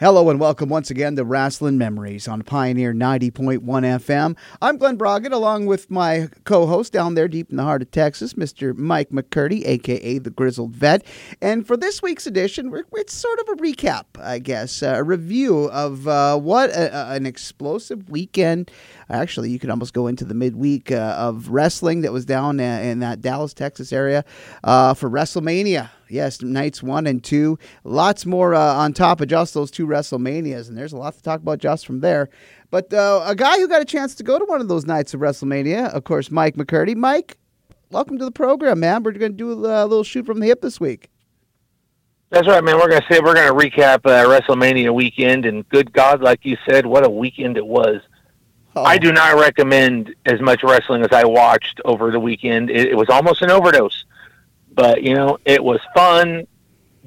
Hello and welcome once again to Rasslin Memories on Pioneer 90.1 FM. I'm Glenn Broggett along with my co-host down there deep in the heart of Texas, Mr. Mike McCurdy, aka the Grizzled Vet. And for this week's edition, it's sort of a recap, I guess, a review of uh, what a, a, an explosive weekend. Actually, you could almost go into the midweek uh, of wrestling that was down uh, in that Dallas, Texas area uh, for WrestleMania yes, nights one and two. Lots more uh, on top of just those two WrestleManias, and there's a lot to talk about just from there. But uh, a guy who got a chance to go to one of those nights of WrestleMania, of course, Mike McCurdy. Mike, welcome to the program, man. We're going to do a little shoot from the hip this week. That's right, man. We're going to say we're to recap uh, WrestleMania weekend, and good God, like you said, what a weekend it was. Oh. I do not recommend as much wrestling as I watched over the weekend. It, it was almost an overdose. But you know, it was fun.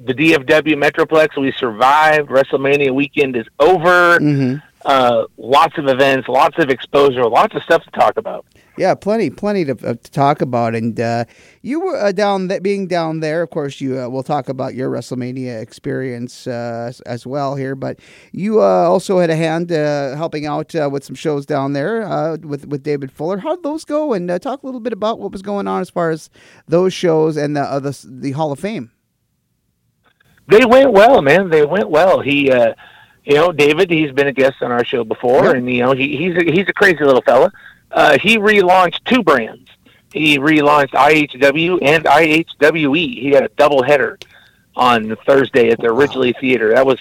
The DFW Metroplex, we survived. WrestleMania weekend is over. Mm-hmm. Uh, lots of events, lots of exposure, lots of stuff to talk about. Yeah, plenty, plenty to, uh, to talk about. And uh, you were uh, down th- being down there. Of course, you uh, we'll talk about your WrestleMania experience uh, as well here. But you uh, also had a hand helping out with some shows down there with with David Fuller. How did those go? And talk a little bit about what was going on as far as those shows and the the, the Hall of Fame. They went well, man. They went well. He you know, David, he's been a guest on our show before, yep. and you know, he, he's a, he's a crazy little fella uh, he relaunched two brands. He relaunched IHW and IHWE. He had a double header on Thursday at the Ridglea Theater. That was,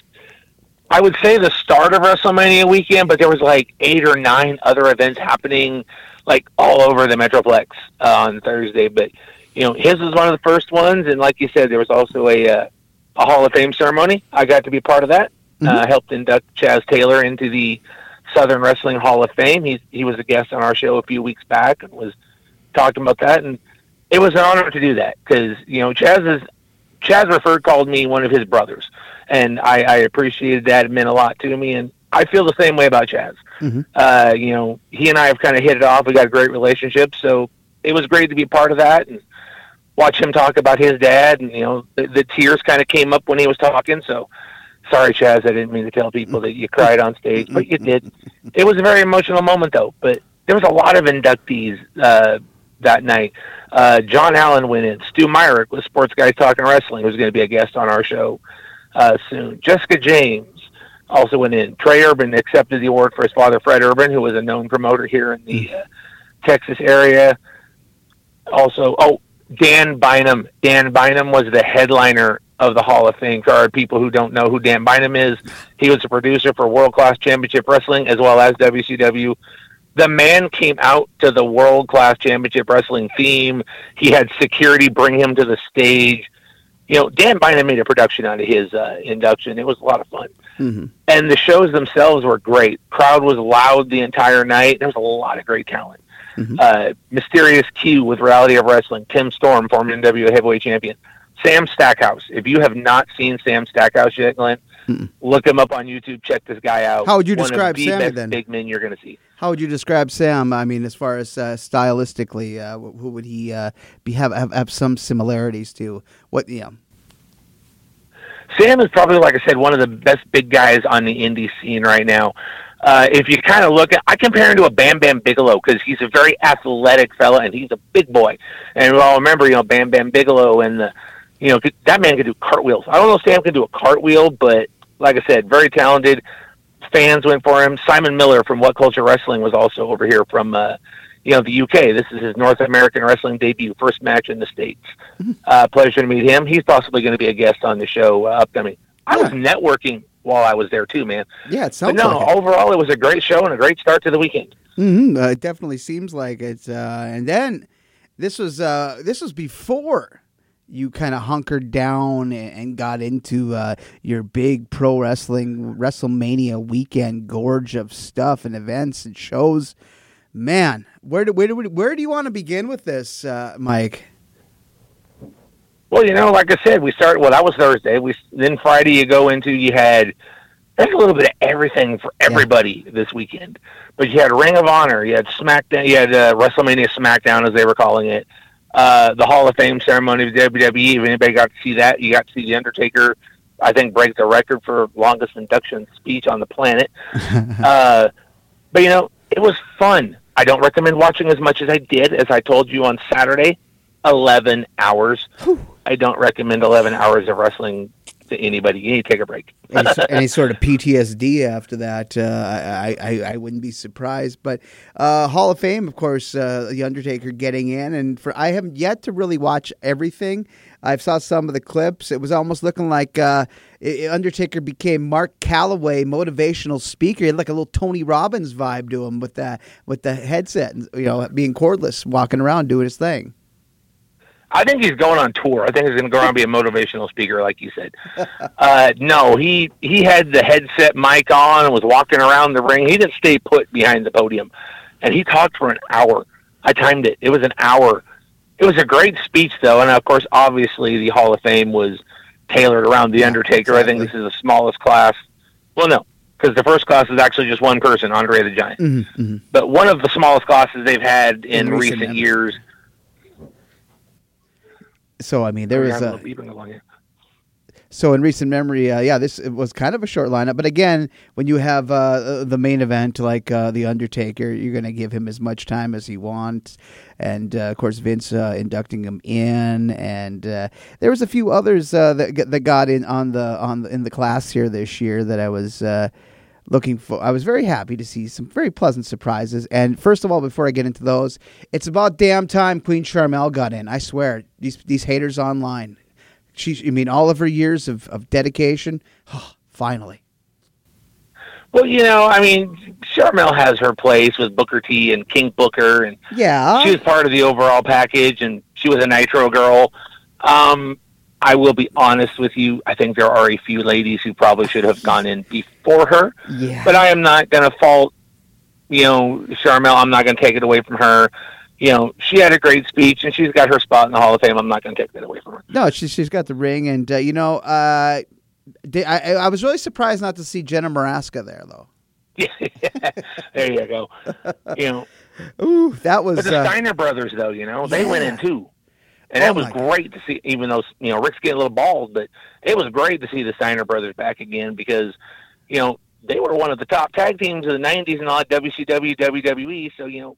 I would say, the start of WrestleMania weekend, but there was like eight or nine other events happening, like all over the Metroplex uh, on Thursday. But you know, his was one of the first ones, and like you said, there was also a uh, a Hall of Fame ceremony. I got to be part of that. Mm-hmm. Uh, helped induct Chaz Taylor into the Southern Wrestling Hall of Fame. He he was a guest on our show a few weeks back and was talking about that, and it was an honor to do that because you know Chaz is Chaz referred called me one of his brothers, and I, I appreciated that. It meant a lot to me, and I feel the same way about Chaz. Mm-hmm. Uh, you know, he and I have kind of hit it off. We got a great relationship, so it was great to be part of that and watch him talk about his dad. And you know, the, the tears kind of came up when he was talking, so sorry, Chaz, I didn't mean to tell people that you cried on stage, but you did. It was a very emotional moment, though. But there was a lot of inductees uh, that night. Uh, John Allen went in. Stu Myrick with Sports Guys Talking Wrestling was going to be a guest on our show uh, soon. Jessica James also went in. Trey Urban accepted the award for his father, Fred Urban, who was a known promoter here in the uh, Texas area. Also, oh, Dan Bynum. Dan Bynum was the headliner of the Hall of Fame card. People who don't know who Dan Bynum is, he was a producer for World Class Championship Wrestling as well as WCW. The man came out to the World Class Championship Wrestling theme. He had security bring him to the stage. You know, Dan Bynum made a production out of his uh, induction. It was a lot of fun. Mm-hmm. And the shows themselves were great. Crowd was loud the entire night. There was a lot of great talent. Mm-hmm. Uh, Mysterious Q with Reality of Wrestling. Tim Storm, former NWA heavyweight champion. Sam Stackhouse. If you have not seen Sam Stackhouse yet, Glenn, Mm-mm. look him up on YouTube. Check this guy out. How would you One describe the Sam then? Big men you're going to see. How would you describe Sam? I mean, as far as uh, stylistically, uh, who would he uh, be have, have, have some similarities to? What yeah. Sam is probably, like I said, one of the best big guys on the indie scene right now. Uh, if you kind of look at, I compare him to a Bam Bam Bigelow because he's a very athletic fella and he's a big boy. And we all remember, you know, Bam Bam Bigelow and the you know, that man can do cartwheels. I don't know if Sam can do a cartwheel, but like I said, very talented. Fans went for him. Simon Miller from What Culture Wrestling was also over here from, uh, you know, the UK. This is his North American wrestling debut, first match in the States. Mm-hmm. Uh, pleasure to meet him. He's possibly going to be a guest on the show uh, upcoming. I yeah. was networking while I was there too, man. Yeah, it sounds. But no, like it. overall, it was a great show and a great start to the weekend. Mm-hmm. Uh, it definitely seems like it. Uh, and then this was uh, this was before you kind of hunkered down and got into uh, your big pro wrestling WrestleMania weekend gorge of stuff and events and shows. Man, where do where do where do you want to begin with this, uh, Mike? Well, you know, like I said, we started. Well, that was Thursday. We then Friday you go into you had there's a little bit of everything for everybody yeah. this weekend. But you had Ring of Honor, you had SmackDown, you had uh, WrestleMania SmackDown as they were calling it uh, the Hall of Fame ceremony of WWE. If anybody got to see that, you got to see the Undertaker I think break the record for longest induction speech on the planet. uh, but you know, it was fun. I don't recommend watching as much as I did, as I told you on Saturday. Eleven hours. I don't recommend eleven hours of wrestling to anybody. You need to take a break. any, any, sort of PTSD after that, uh, I, I, I wouldn't be surprised. But uh, Hall of Fame, of course, uh, the Undertaker getting in, and for I haven't yet to really watch everything. I've saw some of the clips. It was almost looking like uh, Undertaker became Mark Calloway, motivational speaker. He had like a little Tony Robbins vibe to him with the with the headset, you know, being cordless, walking around doing his thing. I think he's going on tour. I think he's going to go around and be a motivational speaker, like you said. Uh, no, he he had the headset mic on and was walking around the ring. He didn't stay put behind the podium, and he talked for an hour. I timed it. It was an hour. It was a great speech, though, and of course, obviously, the Hall of Fame was tailored around the Undertaker. Exactly. I think this is the smallest class. Well, no, because the first class is actually just one person, Andre the Giant. Mm-hmm, mm-hmm. But one of the smallest classes they've had in, in recent, recent years so I mean, there was a. So in recent memory, uh, yeah, this was kind of a short lineup. But again, when you have uh, the main event like uh, the Undertaker, you're going to give him as much time as he wants, and uh, of course Vince uh, inducting him in, and uh, there was a few others that that got in on the on the, in the class here this year that I was looking for. I was very happy to see some very pleasant surprises. And first of all, before I get into those, it's about damn time Queen Sharmell got in. I swear, these these haters online. She, I mean, all of her years of, of dedication. Oh, finally. Well, you know, I mean, Sharmell has her place with Booker T and King Booker, and yeah, she was part of the overall package, and she was a Nitro girl. Um, I will be honest with you. I think there are a few ladies who probably should have gone in before her. Yeah. But I am not going to fault, you know, Sharmell. I'm not going to take it away from her. You know, she had a great speech and she's got her spot in the Hall of Fame. I'm not going to take that away from her. No, she, she's got the ring. And, uh, you know, uh, I, I was really surprised not to see Jenna Morasca there, though. There you go. You know, Ooh, that was but the uh, Steiner brothers, though. You know, they yeah. went in too and oh that was great God. to see. Even though you know Rick's getting a little bald, but it was great to see the Steiner brothers back again because you know they were one of the top tag teams of the '90s and all WCW, WWE. So you know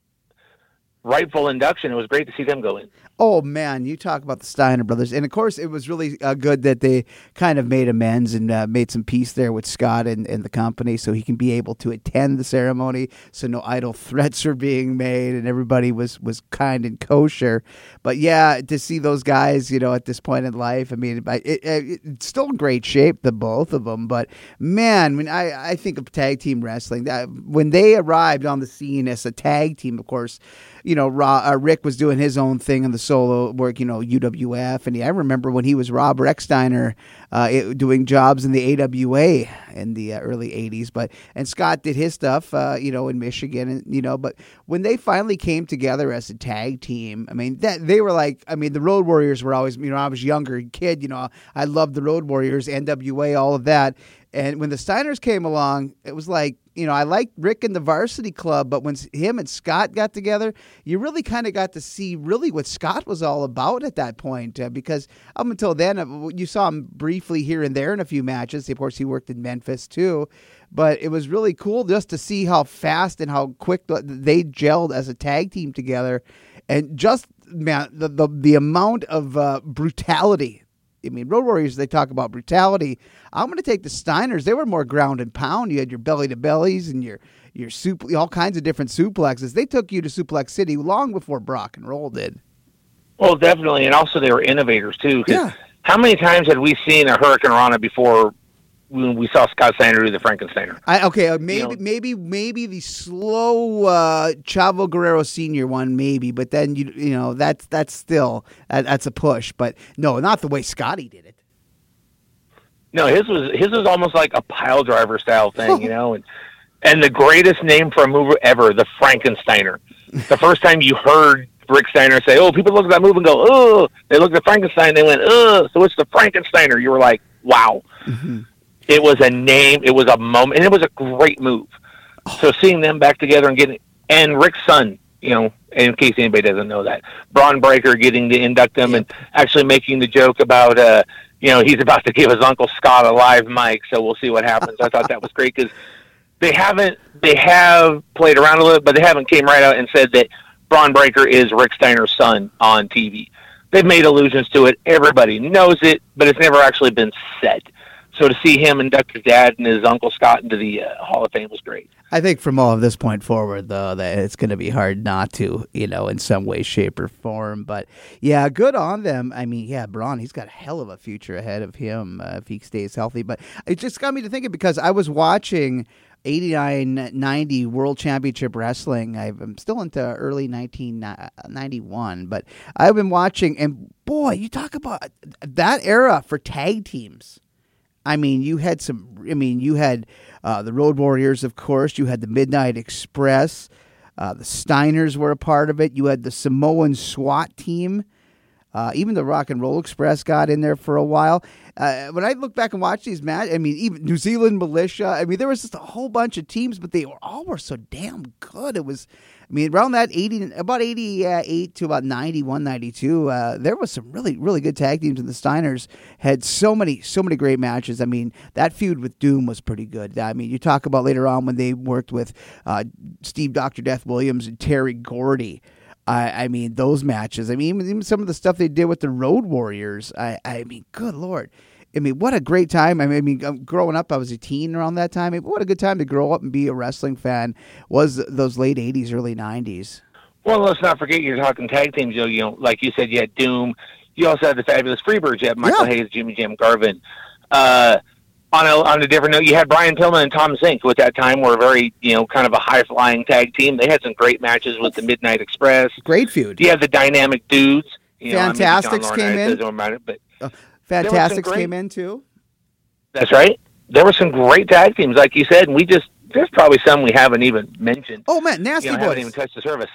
rightful induction. It was great to see them go in. Oh man, you talk about the Steiner brothers, and of course, it was really uh, good that they kind of made amends and uh, made some peace there with Scott and, and the company, so he can be able to attend the ceremony. So no idle threats are being made, and everybody was was kind and kosher. But yeah, to see those guys, you know, at this point in life, I mean, it, it, it's still in great shape, the both of them. But man, when I I think of tag team wrestling, that when they arrived on the scene as a tag team, of course you know, uh, Rick was doing his own thing in the solo work, you know, UWF. And I remember when he was Rob Rechsteiner uh, it, doing jobs in the AWA in the uh, early 80s. But, and Scott did his stuff, uh, you know, in Michigan, and, you know, but when they finally came together as a tag team, I mean, that they were like, I mean, the Road Warriors were always, you know, I was younger kid, you know, I loved the Road Warriors, NWA, all of that. And when the Steiners came along, it was like, you know, I like Rick and the Varsity Club, but when him and Scott got together, you really kind of got to see really what Scott was all about at that point. Uh, because up until then, uh, you saw him briefly here and there in a few matches. Of course, he worked in Memphis too, but it was really cool just to see how fast and how quick they gelled as a tag team together, and just man, the the, the amount of uh, brutality I mean, Road Warriors, they talk about brutality. I'm going to take the Steiners. They were more ground and pound. You had your belly to bellies and your your soup, all kinds of different suplexes. They took you to Suplex City long before Brock and Roll did. Well, definitely, and also they were innovators too. Yeah. How many times had we seen a Hurricanrana before when we saw Scott Steiner do the Frankensteiner. I, okay, uh, maybe you know, maybe maybe the slow uh, Chavo Guerrero Senior one, maybe, but then you you know that's that's still that, that's a push. But no, not the way Scotty did it. No, his was his was almost like a pile driver style thing, you know, and and the greatest name for a move ever, the Frankensteiner. the first time you heard Rick Steiner say, "Oh, people look at that move and go, oh," they looked at Frankenstein, they went, "Oh," so it's the Frankensteiner. You were like, "Wow." Mm-hmm it was a name, it was a moment, and it was a great move. So seeing them back together and getting and Rick's son, you know, in case anybody doesn't know that, Bron Breaker getting to induct them and actually making the joke about, uh, you know, he's about to give his uncle Scott a live mic, so we'll see what happens. I thought that was great because they haven't they have played around a little, but they haven't came right out and said that Bron Breaker is Rick Steiner's son on TV. They've made allusions to it. Everybody knows it, but it's never actually been said. So to see him induct his dad and his uncle Scott into the uh, Hall of Fame was great. I think from all of this point forward, though, that it's going to be hard not to, you know, in some way, shape, or form. But yeah, good on them. I mean, yeah, Bron, he's got a hell of a future ahead of him uh, if he stays healthy. But it just got me to thinking because I was watching 89 90 World Championship Wrestling. I'm still into early 1991, but I've been watching, and boy, you talk about that era for tag teams. I mean, you had some. I mean, you had uh, the Road Warriors, of course. You had the Midnight Express. Uh, the Steiners were a part of it. You had the Samoan SWAT team. Uh, even the Rock and Roll Express got in there for a while. Uh, when I look back and watch these matches, I mean, even New Zealand Militia. I mean, there was just a whole bunch of teams, but they were all were so damn good. It was, mean, around that eighty, about eighty-eight to about 91, 92, uh, there was some really, really good tag teams, and the Steiners had so many, so many great matches. I mean, that feud with Doom was pretty good. I mean, you talk about later on when they worked with uh, Steve Doctor Death Williams and Terry Gordy. I, I mean, those matches. I mean, even, even some of the stuff they did with the Road Warriors. I, I mean, good lord. I mean, what a great time. I mean, growing up, I was a teen around that time. I mean, what a good time to grow up and be a wrestling fan was those late 80s, early 90s. Well, let's not forget you're talking tag teams. You know, like you said, you had Doom. You also had the fabulous Freebirds. You had Michael yeah. Hayes, Jimmy Jam Garvin. Uh, on a on a different note, you had Brian Pillman and Tom Zenk, who at that time were very you know kind of a high flying tag team. They had some great matches with the Midnight Express. Great feud. You had the Dynamic Dudes. You Fantastics know, came in. It, but uh, Fantastics great, came in too. That's right. There were some great tag teams, like you said, and we just there's probably some we haven't even mentioned. Oh man, Nasty you know, Boys haven't even touched the service.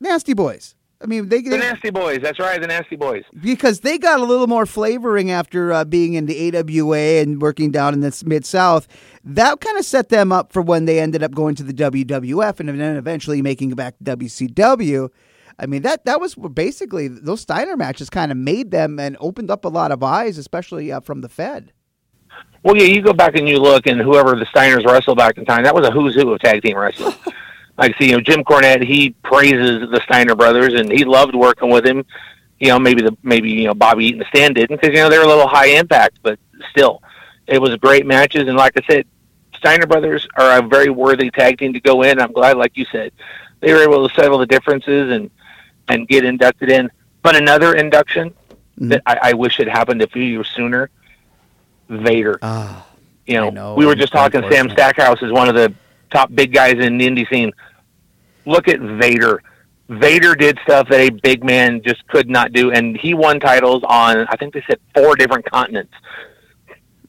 Nasty Boys. I mean, they the Nasty Boys. That's right, the Nasty Boys. Because they got a little more flavoring after uh, being in the AWA and working down in the mid South. That kind of set them up for when they ended up going to the WWF and then eventually making it back to WCW. I mean that that was basically those Steiner matches kind of made them and opened up a lot of eyes, especially uh, from the Fed. Well, yeah, you go back and you look, and whoever the Steiners wrestled back in time, that was a who's who of tag team wrestling. like see, you know, Jim Cornette, he praises the Steiner brothers, and he loved working with him. You know, maybe the maybe you know Bobby Eaton the Stand didn't because you know they're a little high impact, but still, it was great matches. And like I said, Steiner brothers are a very worthy tag team to go in. I'm glad, like you said, they were able to settle the differences and and get inducted in. But another induction mm-hmm. that I, I, wish had happened a few years sooner, Vader. Ah, you know, know, we were just talking. Sam Stackhouse is one of the top big guys in the indie scene. Look at Vader. Vader did stuff that a big man just could not do, and he won titles on I think they said four different continents.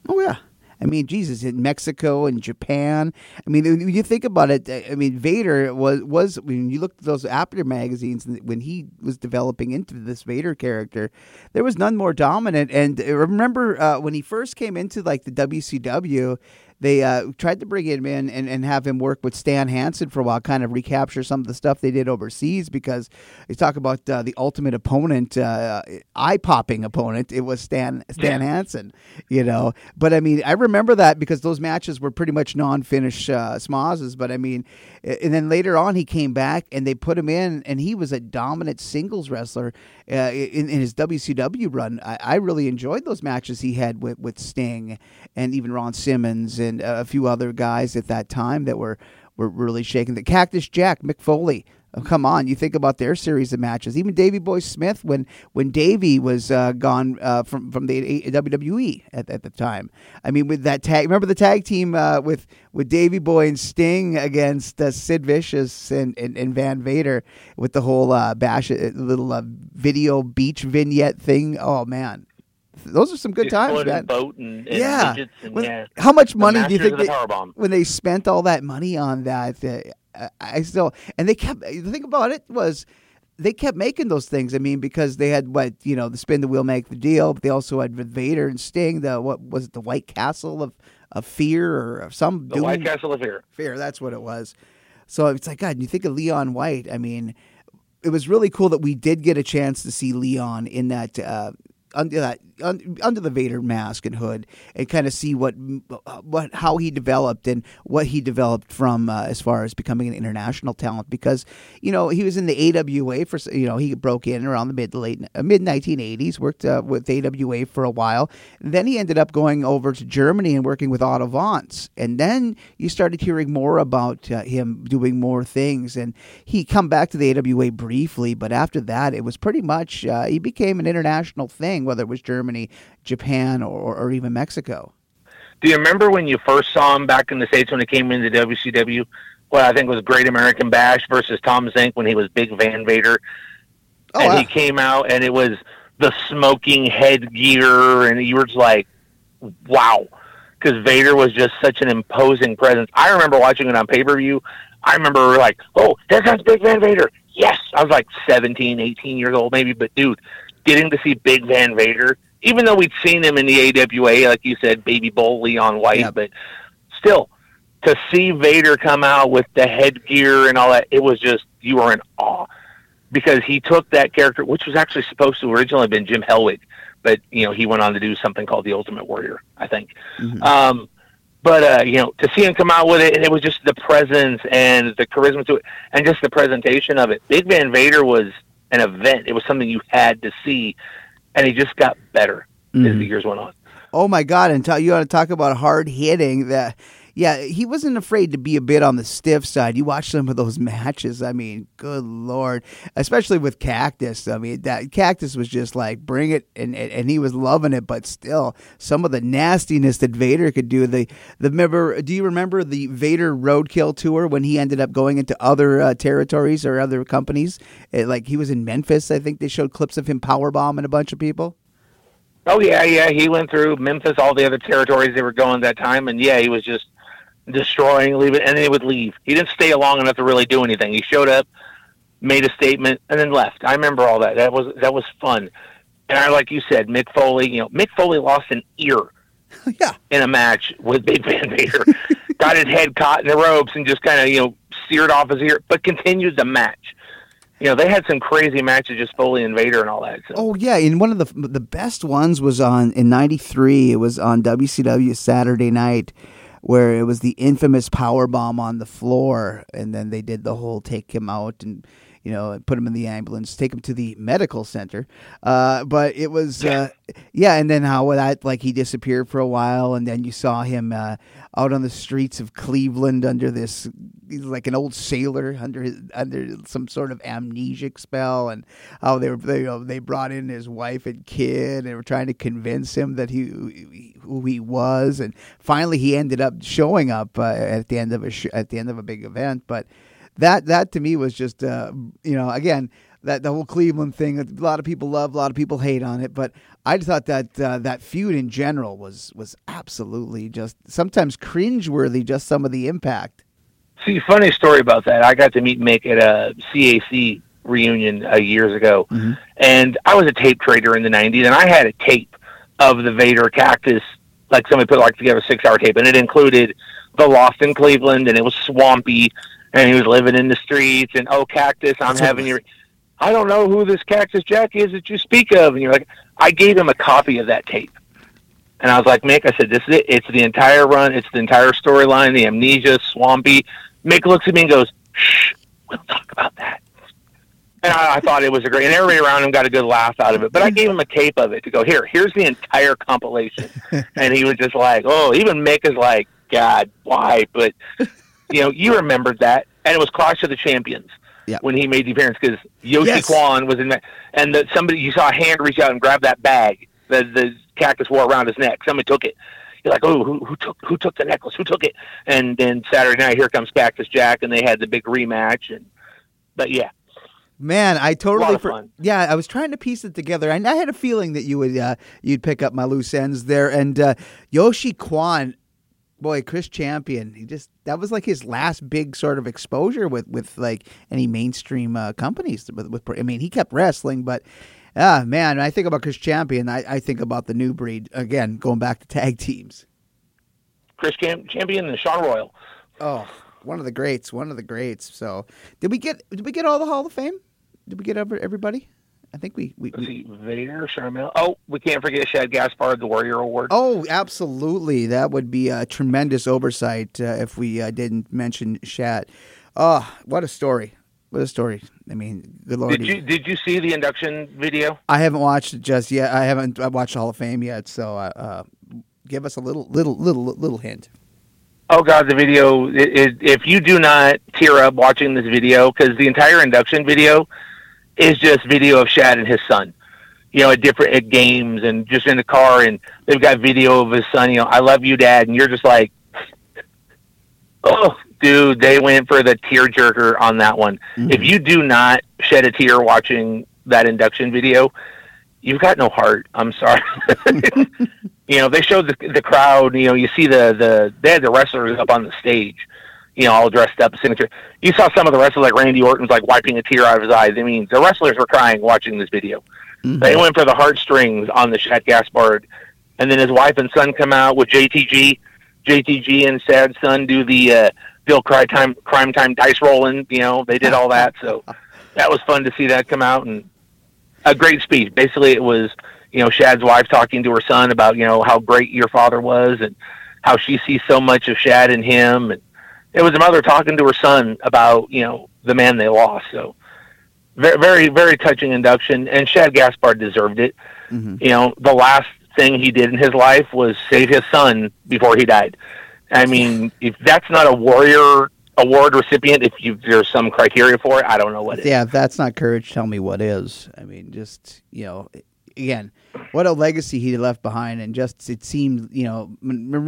Oh yeah. I mean, Jesus, in Mexico and Japan. I mean, when you think about it, I mean, Vader was was when you look at those Apter magazines when he was developing into this Vader character, there was none more dominant. And remember uh, when he first came into like the WCW, they uh, tried to bring him in and, and have him work with Stan Hansen for a while, kind of recapture some of the stuff they did overseas because they talk about uh, the ultimate opponent, uh, eye popping opponent. It was Stan Stan yeah. Hansen, you know. But I mean, I remember that because those matches were pretty much non finish uh, smozes. But I mean, and then later on he came back and they put him in, and he was a dominant singles wrestler uh, in, in his WCW run. I, I really enjoyed those matches he had with, with Sting and even Ron Simmons and a few other guys at that time that were were really shaking. The Cactus Jack, Mick Foley. Oh, come on, you think about their series of matches. Even Davey Boy Smith, when when Davey was uh, gone uh, from from the WWE at, at the time. I mean, with that tag, remember the tag team uh, with with Davey Boy and Sting against uh, Sid Vicious and, and, and, Van Vader with the whole uh, bash uh, little video beach vignette thing. Oh man, those are some good times, man. Boat and, and yeah. When, yeah. How much money do you think they, when they spent all that money on that? Uh, I still and they kept. The thing about it was they kept making those things. I mean, because they had what you know, the spin the wheel, make the deal. But they also had Vader and Sting. The what was it? The White Castle of of Fear or of some the White Castle of Fear. Fear. That's what it was. So it's like God. You think of Leon White. I mean, it was really cool that we did get a chance to see Leon in that. Uh, under that under the Vader mask and hood and kind of see what what how he developed and what he developed from uh, as far as becoming an international talent because you know he was in the AWA for you know he broke in around the mid late uh, mid 1980s worked uh, with AWA for a while. Then he ended up going over to Germany and working with Otto Wanz and then you started hearing more about uh, him doing more things. And he come back to the AWA briefly but after that it was pretty much uh, he became an international thing whether it was Germany Japan or, or even Mexico do you remember when you first saw him back in the states when he came into WCW? What I think was Great American Bash versus Tom Zenk when he was Big Van Vader, oh, and wow. he came out and it was the smoking headgear, and you were just like, "Wow," because Vader was just such an imposing presence. I remember watching it on pay per view. I remember like, "Oh, there comes Big Van Vader!" Yes, I was like 17, 18 years old maybe, but dude, getting to see Big Van Vader even though we'd seen him in the AWA, like you said, Baby Bull, Leon White, yep. but still, to see Vader come out with the headgear and all that, it was just you were in awe because he took that character, which was actually supposed to originally have been Jim Hellwig, but you know he went on to do something called the Ultimate Warrior, I think. Mm-hmm. Um, but uh, you know, to see him come out with it, and it was just the presence and the charisma to it, and just the presentation of it. Big Van Vader was an event. It was something you had to see and he just got better mm. as the mm-hmm. years went on. Oh my God! And you want to talk about hard hitting that yeah, he wasn't afraid to be a bit on the stiff side. You watch some of those matches. I mean, good lord, especially with Cactus. I mean, that Cactus was just like bring it, and and he was loving it. But still, some of the nastiness that Vader could do. The the remember? Do you remember the Vader Roadkill tour when he ended up going into other uh, territories or other companies? It, like he was in Memphis. I think they showed clips of him powerbombing a bunch of people. Oh yeah, yeah. He went through Memphis, all the other territories they were going that time, and yeah, he was just destroying, leaving, and then he would leave. He didn't stay long enough to really do anything. He showed up, made a statement, and then left. I remember all that. That was that was fun. And I, like you said, Mick Foley. You know, Mick Foley lost an ear. yeah. In a match with Big Van Vader, got his head caught in the ropes and just kind of you know seared off his ear, but continued the match. You know, they had some crazy matches, just Foley and Vader and all that. So. Oh yeah, and one of the the best ones was on in '93. It was on WCW Saturday Night where it was the infamous power bomb on the floor, and then they did the whole take him out and you know put him in the ambulance, take him to the medical center. Uh, but it was uh, yeah, and then how would that like he disappeared for a while, and then you saw him uh, out on the streets of Cleveland under this like an old sailor under his under some sort of amnesiac spell, and how they were they, you know, they brought in his wife and kid, and were trying to convince him that he who he was, and finally he ended up showing up uh, at the end of a sh- at the end of a big event. But that that to me was just uh, you know again that the whole Cleveland thing. A lot of people love, a lot of people hate on it, but I just thought that uh, that feud in general was was absolutely just sometimes cringeworthy. Just some of the impact. See, funny story about that. I got to meet Mick at a CAC reunion uh, years ago, mm-hmm. and I was a tape trader in the '90s, and I had a tape of the Vader Cactus, like somebody put like together a six-hour tape, and it included the Lost in Cleveland, and it was swampy, and he was living in the streets, and oh Cactus, I'm That's having your. I don't know who this Cactus Jack is that you speak of, and you're like, I gave him a copy of that tape. And I was like, Mick, I said, this is it. It's the entire run. It's the entire storyline, the amnesia, swampy. Mick looks at me and goes, shh, we'll talk about that. And I, I thought it was a great, and everybody around him got a good laugh out of it. But I gave him a tape of it to go here. Here's the entire compilation, and he was just like, "Oh." Even Mick is like, "God, why?" But you know, you remembered that, and it was Clash of the Champions yeah. when he made the appearance because Yoshi yes. Kwan was in that, and the, somebody you saw a hand reach out and grab that bag that the cactus wore around his neck. Somebody took it. You're like, oh, who, who took who took the necklace? Who took it? And then Saturday night, here comes Cactus Jack, and they had the big rematch. And but yeah, Man, I totally for, yeah. I was trying to piece it together, and I had a feeling that you would uh, you'd pick up my loose ends there. And uh, Yoshi Kwan, boy, Chris Champion, he just that was like his last big sort of exposure with with like any mainstream uh, companies. With, with I mean, he kept wrestling, but ah, man, I think about Chris Champion. I, I think about the new breed again, going back to tag teams. Chris Champion and Sean Royal. Oh, one of the greats, one of the greats. So, did we get did we get all the Hall of Fame? Did we get everybody? I think we we, Let's see, Vader, Sharmell. Oh, we can't forget Shad Gaspard, the Warrior Award. Oh, absolutely. That would be a tremendous oversight uh, if we uh, didn't mention Shad. Oh, what a story. What a story. I mean, good lord. Did you did you see the induction video? I haven't watched it just yet. I haven't watched Hall of Fame yet, so uh, uh, give us a little little little little hint. Oh God, the video! It, it, if you do not tear up watching this video, because the entire induction video is just video of Shad and his son. You know, at different at games and just in the car, and they've got video of his son. You know, I love you, Dad, and you're just like, oh, dude, they went for the tearjerker on that one. Mhm. If you do not shed a tear watching that induction video, you've got no heart. I'm sorry. you know, they showed the the crowd. You know, you see the the they had the wrestlers up on the stage. You know, all dressed up, signature. You saw some of the wrestlers, like Randy Orton's, like wiping a tear out of his eyes. I mean, the wrestlers were crying watching this video. Mhm. They went for the heartstrings on the Shad Gaspard, and then his wife and son come out with JTG. JTG and Shad's son do the uh, Bill Crime Time Crime Time dice rolling. You know, they did all that, so that was fun to see that come out and a great speech. Basically, it was you know Shad's wife talking to her son about you know how great your father was and how she sees so much of Shad in him, and it was a mother talking to her son about you know the man they lost. So very very very touching induction, and Shad Gaspard deserved it. Mhm. You know, the last thing he did in his life was save his son before he died. I mean, if that's not a warrior award recipient, if you there's some criteria for it, I don't know what is. Yeah, if that's not courage, tell me what is. I mean, just you know, again, what a legacy he left behind, and just it seemed, you know,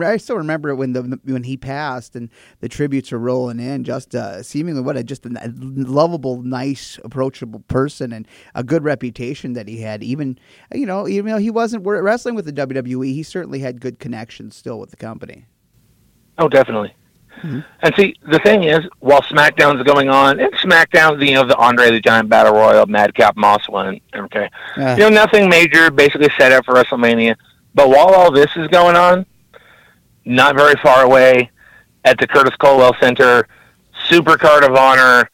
I still remember when the when he passed and the tributes are rolling in. Just uh, seemingly what a just a lovable, nice, approachable person, and a good reputation that he had. Even you know, even though he wasn't wrestling with the WWE, he certainly had good connections still with the company. Oh, definitely. Mhm. And see, the thing is, while SmackDown's going on, and SmackDown, you know, the Andre the Giant Battle Royal, Madcap Moss won, okay, Uh, you know, nothing major, basically set up for WrestleMania. But while all this is going on, not very far away, at the Curtis Culwell Center, Super Card of Honor,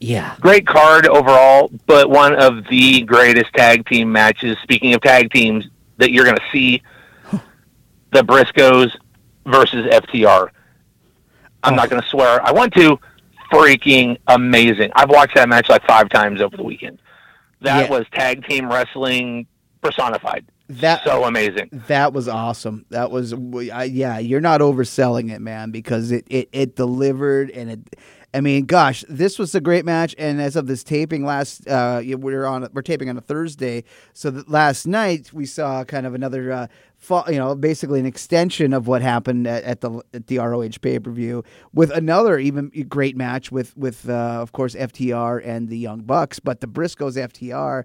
yeah, great card overall, but one of the greatest tag team matches. Speaking of tag teams, that you're going to see the Briscoes versus FTR. I'm Oh. not going to swear. I want to. Freaking amazing! I've watched that match like five times over the weekend. That Yeah. was tag team wrestling personified. that so amazing. That was awesome. That was I, yeah. You're not overselling it, man, because it it, it delivered and it. I mean, gosh, this was a great match. And as of this taping, last uh, we're on we're taping on a Thursday, so that last night we saw kind of another. Uh, you know, basically an extension of what happened at, at the at the ROH pay per view with another even great match with with uh, of course FTR and the Young Bucks, but the Briscoes FTR.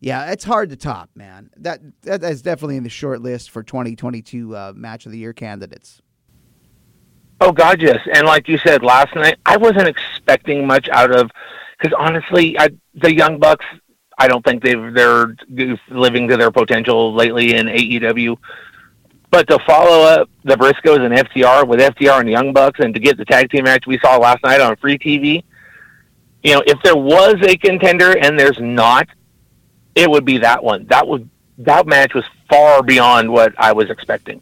Yeah, it's hard to top, man. That that is definitely in the short list for 2022 uh, match of the year candidates. Oh God, yes. And like you said last night, I wasn't expecting much out of because honestly, I, the Young Bucks. I don't think they've they're living to their potential lately in AEW. But to follow up the Briscoes and FTR with FTR and Young Bucks, and to get the tag team match we saw last night on free TV, you know, if there was a contender and there's not, it would be that one. That would that match was far beyond what I was expecting.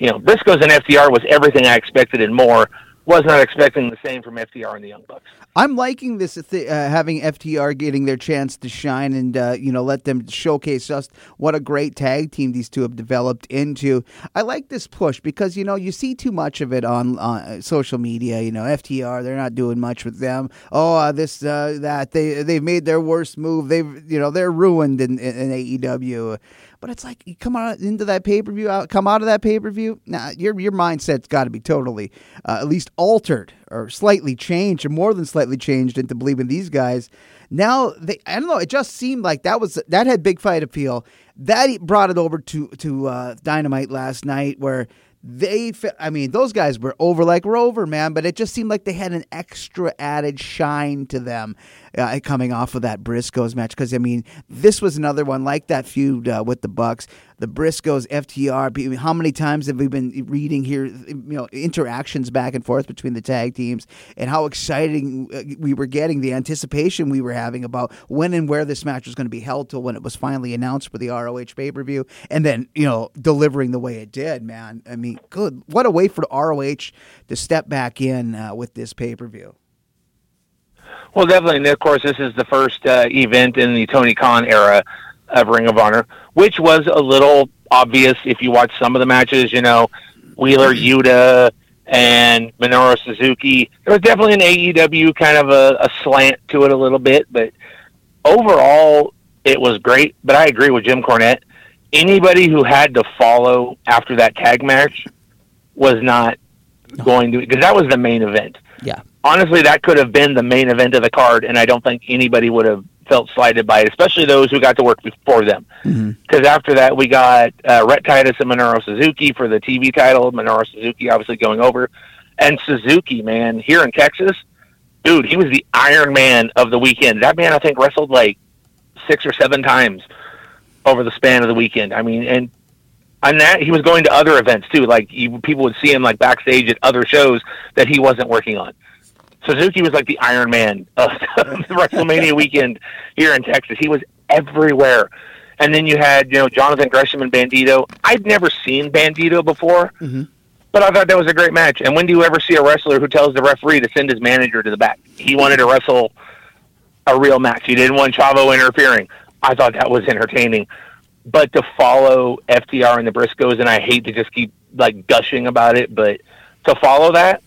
You know, Briscoes and FTR was everything I expected and more. Was not expecting the same from FTR and the Young Bucks. I'm liking this th- uh, having FTR getting their chance to shine and uh, you know let them showcase just what a great tag team these two have developed into. I like this push because you know you see too much of it on uh, social media. You know FTR they're not doing much with them. Oh uh, this uh, that they they've made their worst move. They've you know they're ruined in, in, in AEW. But it's like you come out into that pay per view, come out of that pay per view. Now your your mindset's got to be totally, uh, at least altered or slightly changed, or more than slightly changed into believing these guys. Now they, I don't know. It just seemed like that was that had big fight appeal. That brought it over to to uh, Dynamite last night, where they, I mean, those guys were over like Rover, man. But it just seemed like they had an extra added shine to them. Uh, coming off of that Briscoes match because I mean this was another one like that feud uh, with the Bucks the Briscoes, FTR. How many times have we been reading here, you know, interactions back and forth between the tag teams and how exciting uh, we were getting, the anticipation we were having about when and where this match was going to be held till when it was finally announced for the ROH pay per view, and then you know delivering the way it did. Man, I mean, good. What a way for ROH to step back in uh, with this pay per view. Well, definitely, and of course, this is the first uh, event in the Tony Khan era of Ring of Honor, which was a little obvious if you watch some of the matches. You know, Wheeler Yuta and Minoru Suzuki. There was definitely an AEW kind of a, a slant to it a little bit, but overall, it was great. But I agree with Jim Cornette. Anybody who had to follow after that tag match was not going to because that was the main event. Yeah. Honestly, that could have been the main event of the card, and I don't think anybody would have felt slighted by it, especially those who got to work before them. Because mm-hmm. after that, we got uh, Rhett Titus and Minoru Suzuki for the TV title. Minoru Suzuki obviously going over, and Suzuki, man, here in Texas, dude, he was the Iron Man of the weekend. That man, I think, wrestled like six or seven times over the span of the weekend. I mean, and on that, he was going to other events too. Like you, people would see him like backstage at other shows that he wasn't working on. Suzuki was like the Iron Man of the WrestleMania weekend here in Texas. He was everywhere. And then you had, you know, Jonathan Gresham and Bandito. I'd never seen Bandito before, mm-hmm. but I thought that was a great match. And when do you ever see a wrestler who tells the referee to send his manager to the back? He wanted to wrestle a real match. He didn't want Chavo interfering. I thought that was entertaining. But to follow FTR and the Briscoes, and I hate to just keep like gushing about it, but to follow that,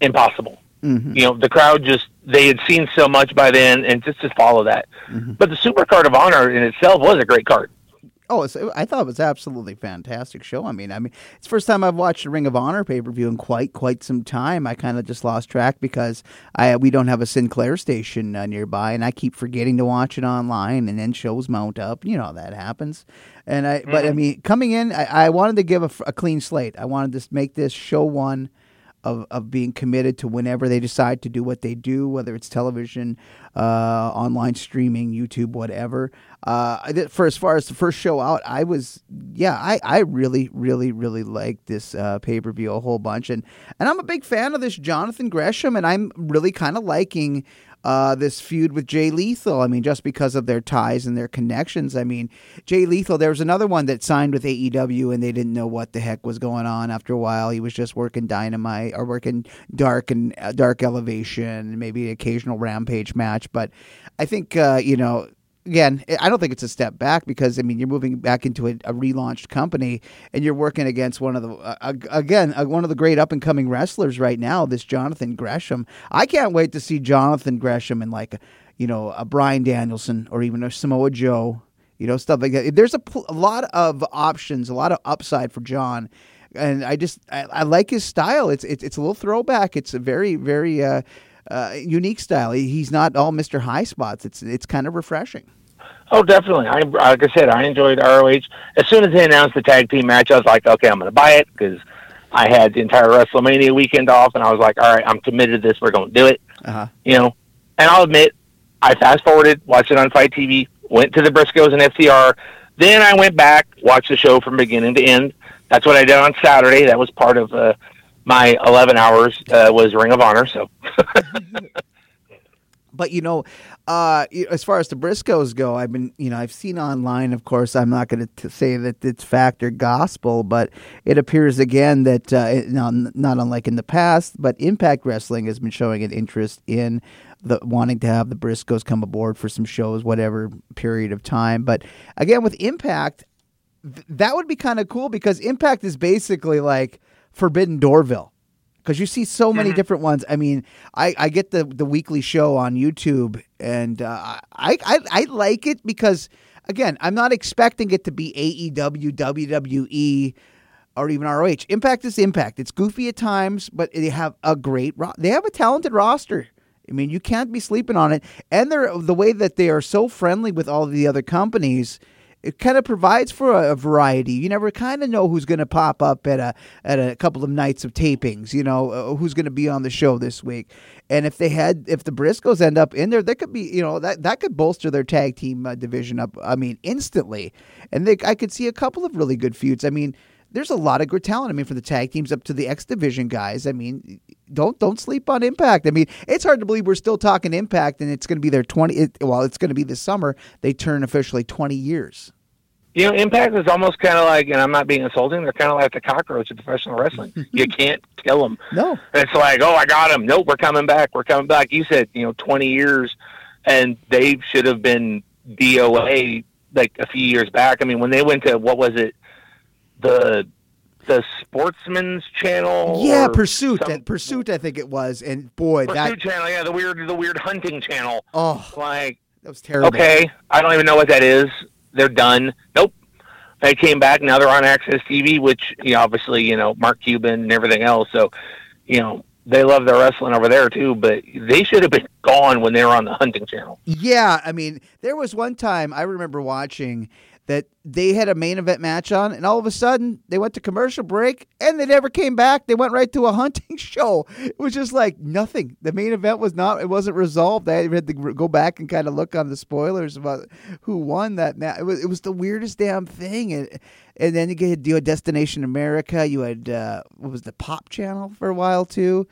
impossible. Mm-hmm. You know, the crowd just they had seen so much by then, and just to follow that. Mm-hmm. But the Super Card of Honor in itself was a great card. Oh, I thought it was absolutely fantastic show. I mean, I mean, it's the first time I've watched a Ring of Honor pay per view in quite quite some time. I kind of just lost track because I we don't have a Sinclair station uh, nearby, and I keep forgetting to watch it online, and then shows mount up. You know that happens. And I, mm-hmm. but I mm-hmm. mean, coming in, I, I wanted to give a, a clean slate. I wanted to make this show one of, of being committed to whenever they decide to do what they do, whether it's television, uh, online streaming, YouTube, whatever. Uh, for as far as the first show out, I was yeah, I, I really really really liked this uh, pay per view a whole bunch, and and I'm a big fan of this Jonathan Gresham, and I'm really kind of liking uh, this feud with Jay Lethal. I mean, just because of their ties and their connections. I mean, Jay Lethal, there was another one that signed with AEW and they didn't know what the heck was going on after a while. He was just working Dynamite or working Dark and uh, Dark Elevation, maybe an occasional Rampage match. But I think, uh, you know, again, I don't think it's a step back because I mean you're moving back into a, a relaunched company and you're working against one of the uh, again uh, one of the great up and coming wrestlers right now, this Jonathan Gresham. I can't wait to see Jonathan Gresham and like you know a Bryan Danielson or even a Samoa Joe, you know stuff like that. There's a, pl- a lot of options, a lot of upside for John. And I just I, I like his style. It's, it's it's a little throwback. It's a very very uh, uh, unique style. He's not all Mr. High Spots. It's it's kind of refreshing. Oh, definitely. I like I said, I enjoyed ROH. As soon as they announced the tag team match, I was like, okay, I'm going to buy it because I had the entire WrestleMania weekend off, and I was like, all right, I'm committed to this. We're going to do it. Uh-huh. You know, and I'll admit, I fast forwarded, watched it on FITE TV, went to the Briscoes and FTR. Then I went back, watched the show from beginning to end. That's what I did on Saturday. That was part of uh, my 11 hours uh, was Ring of Honor. So. but you know, uh, as far as the Briscoes go, I've been, you know, I've seen online. Of course, I'm not going to say that it's fact or gospel, but it appears again that uh, not unlike in the past, but Impact Wrestling has been showing an interest in the wanting to have the Briscoes come aboard for some shows, whatever period of time. But again, with Impact, th- that would be kind of cool because Impact is basically like Forbidden Doorville because you see so many mm-hmm. different ones. I mean, I, I get the the weekly show on YouTube, and uh, I, I I like it because again, I'm not expecting it to be AEW, WWE, or even ROH. Impact is Impact. It's goofy at times, but they have a great ro- they have a talented roster. I mean, you can't be sleeping on it, and they're the way that they are so friendly with all the other companies it kind of provides for a, a variety. You never kind of know who's going to pop up at a at a couple of nights of tapings. You know uh, who's going to be on the show this week. And if they had, if the Briscoes end up in there, that could be, you know, that that could bolster their tag team uh, division up. I mean, instantly. And they, I could see a couple of really good feuds. I mean, there's a lot of good talent. I mean, for the tag teams up to the X Division guys. I mean, don't don't sleep on Impact. I mean, it's hard to believe we're still talking Impact, and it's going to be their twenty. It, well, it's going to be this summer. They turn officially twenty years. You know, Impact is almost kind of like, and I'm not being insulting. They're kind of like the cockroach of professional wrestling. you can't kill them. No, it's like, oh, I got them. Nope, we're coming back. We're coming back. You said, you know, 20 years, and they should have been DOA like a few years back. I mean, when they went to what was it, the the Sportsman's Channel? Yeah, Pursuit. Some, that Pursuit, I think it was. And boy, Pursuit that Channel. Yeah, the weird, the weird hunting channel. Oh, like that was terrible. Okay, I don't even know what that is. They're done. Nope. They came back. Now they're on AXS TV, which you know, obviously you know Mark Cuban and everything else. So you know they love their wrestling over there too, but they should have been gone when they were on the hunting channel. Yeah, I mean, there was one time I remember watching that they had a main event match on, and all of a sudden they went to commercial break and they never came back. They went right to a hunting show. It was just like nothing. The main event was not, it wasn't resolved. I had to go back and kind of look on the spoilers about who won that match. It was, it was the weirdest damn thing. And, and then you had, you had Destination America. You had, uh, what was the Pop Channel for a while too.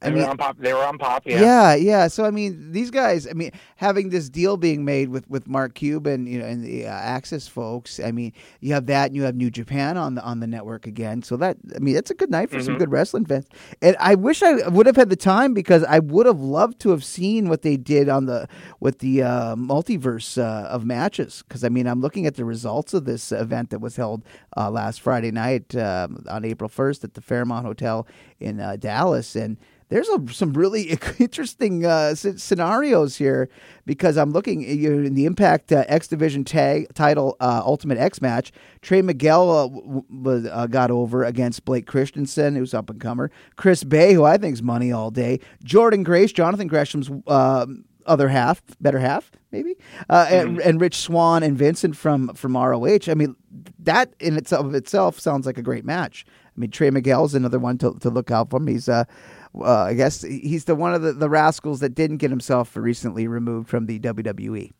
I mean, were on pop. They were on pop. Yeah. Yeah, yeah. So I mean, these guys. I mean, having this deal being made with, with Mark Cuban, you know, and the uh, AXS folks. I mean, you have that, and you have New Japan on the on the network again. So that I mean, it's a good night for mm-hmm. some good wrestling fans. And I wish I would have had the time because I would have loved to have seen what they did on the with the uh, multiverse uh, of matches. Because I mean, I'm looking at the results of this event that was held uh, last Friday night um, on April 1st at the Fairmont Hotel in uh, Dallas, and there's a, some really interesting uh, scenarios here because I'm looking in the Impact uh, X Division tag title uh, Ultimate X match. Trey Miguel uh, was, uh, got over against Blake Christensen, who's up and comer. Chris Bey, who I think is money all day. Jordynne Grace, Jonathan Gresham's um, other half, better half, maybe, uh, mm-hmm. and, and, Rich Swann and Vincent from from ROH. I mean, that in itself of itself sounds like a great match. I mean, Trey Miguel's another one to, to look out for. He's uh, uh, I guess he's the one of the, the rascals that didn't get himself recently removed from the WWE.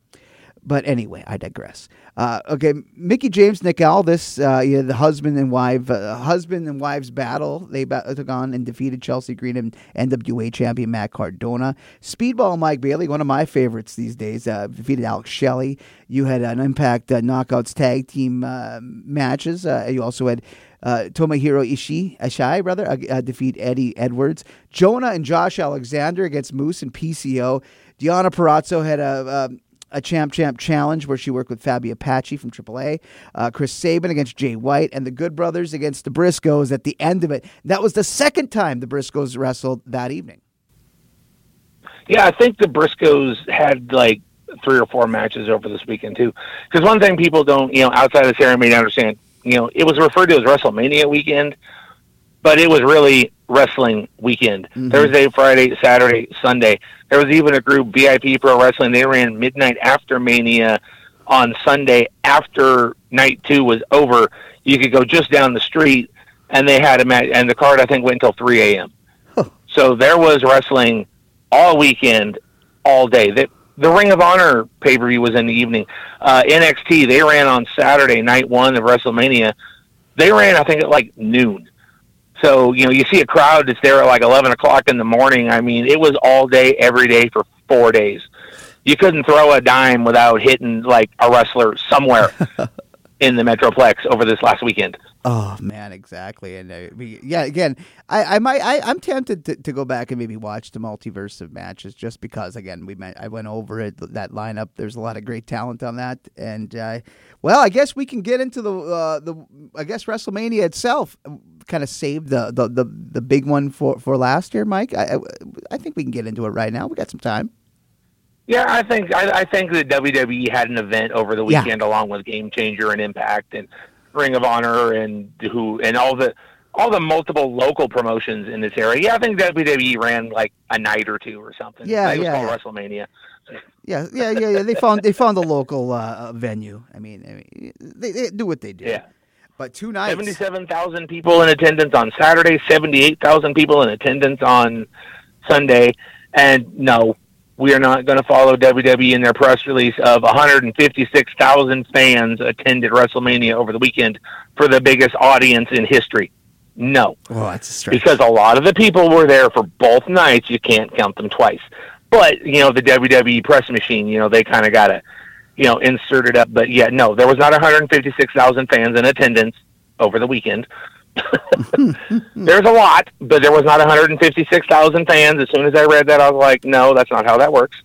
But anyway, I digress. Uh, okay, Mickie James, Nick Aldis, uh, you know, the husband and wife, uh, husband and wives battle. They took on and defeated Chelsea Green and NWA champion Matt Cardona. Speedball Mike Bailey, one of my favorites these days, uh, defeated Alex Shelley. You had an Impact uh, Knockouts tag team uh, matches. you also had uh, Tomohiro Ishii, Ishii brother, uh, uh, defeat Eddie Edwards. Jonah and Josh Alexander against Moose and PCO. Deonna Purrazzo had a, a, um, a champ champ challenge where she worked with Fabi Apache from AAA. Uh, Chris Sabin against Jay White, and the Good Brothers against the Briscoes at the end of it. That was the second time the Briscoes wrestled that evening. Yeah, I think the Briscoes had like three or four matches over this weekend too. Because one thing people don't, you know, outside of not understand, you know, it was referred to as WrestleMania weekend, but it was really wrestling weekend. Mm-hmm. Thursday, Friday, Saturday, Sunday. There was even a group VIP Pro Wrestling. They ran midnight after Mania on Sunday after night two was over. You could go just down the street, and they had a match. And the card I think went until three a.m. Huh. So there was wrestling all weekend, all day. That the Ring of Honor pay per view was in the evening. Uh, NXT they ran on Saturday night one of WrestleMania. They ran I think at like noon. So you know you see a crowd that's there at like eleven o'clock in the morning. I mean it was all day every day for four days. You couldn't throw a dime without hitting like a wrestler somewhere in the Metroplex over this last weekend. Oh man, exactly, and uh, yeah, again, I, I might, I, I'm tempted to, to go back and maybe watch the multiverse of matches just because, again, we met, I went over it that lineup. There's a lot of great talent on that, and uh, well, I guess we can get into the uh, the I guess WrestleMania itself. Kind of saved the, the the the big one for for last year, Mike. I, I I think we can get into it right now. We got some time. Yeah, I think I, I think that WWE had an event over the weekend yeah. along with Game Changer and Impact and Ring of Honor and who and all the all the multiple local promotions in this area. Yeah, I think WWE ran like a night or two or something. Yeah, it was yeah, called yeah. WrestleMania. Yeah, yeah, yeah, yeah. They found they found a local uh, venue. I mean, I mean they, they do what they do. Yeah. But two nights. Seventy-seven thousand people in attendance on Saturday. Seventy-eight thousand people in attendance on Sunday. And no, we are not going to follow WWE in their press release of 156,000 fans attended WrestleMania over the weekend for the biggest audience in history. No, Oh, that's a stretch. because a lot of the people were there for both nights. You can't count them twice. But you know the WWE press machine. You know they kind of got to, you know, insert it up. But yeah, no, there was not 156,000 fans in attendance over the weekend. There's a lot, but there was not 156,000 fans. As soon as I read that, I was like, no, that's not how that works.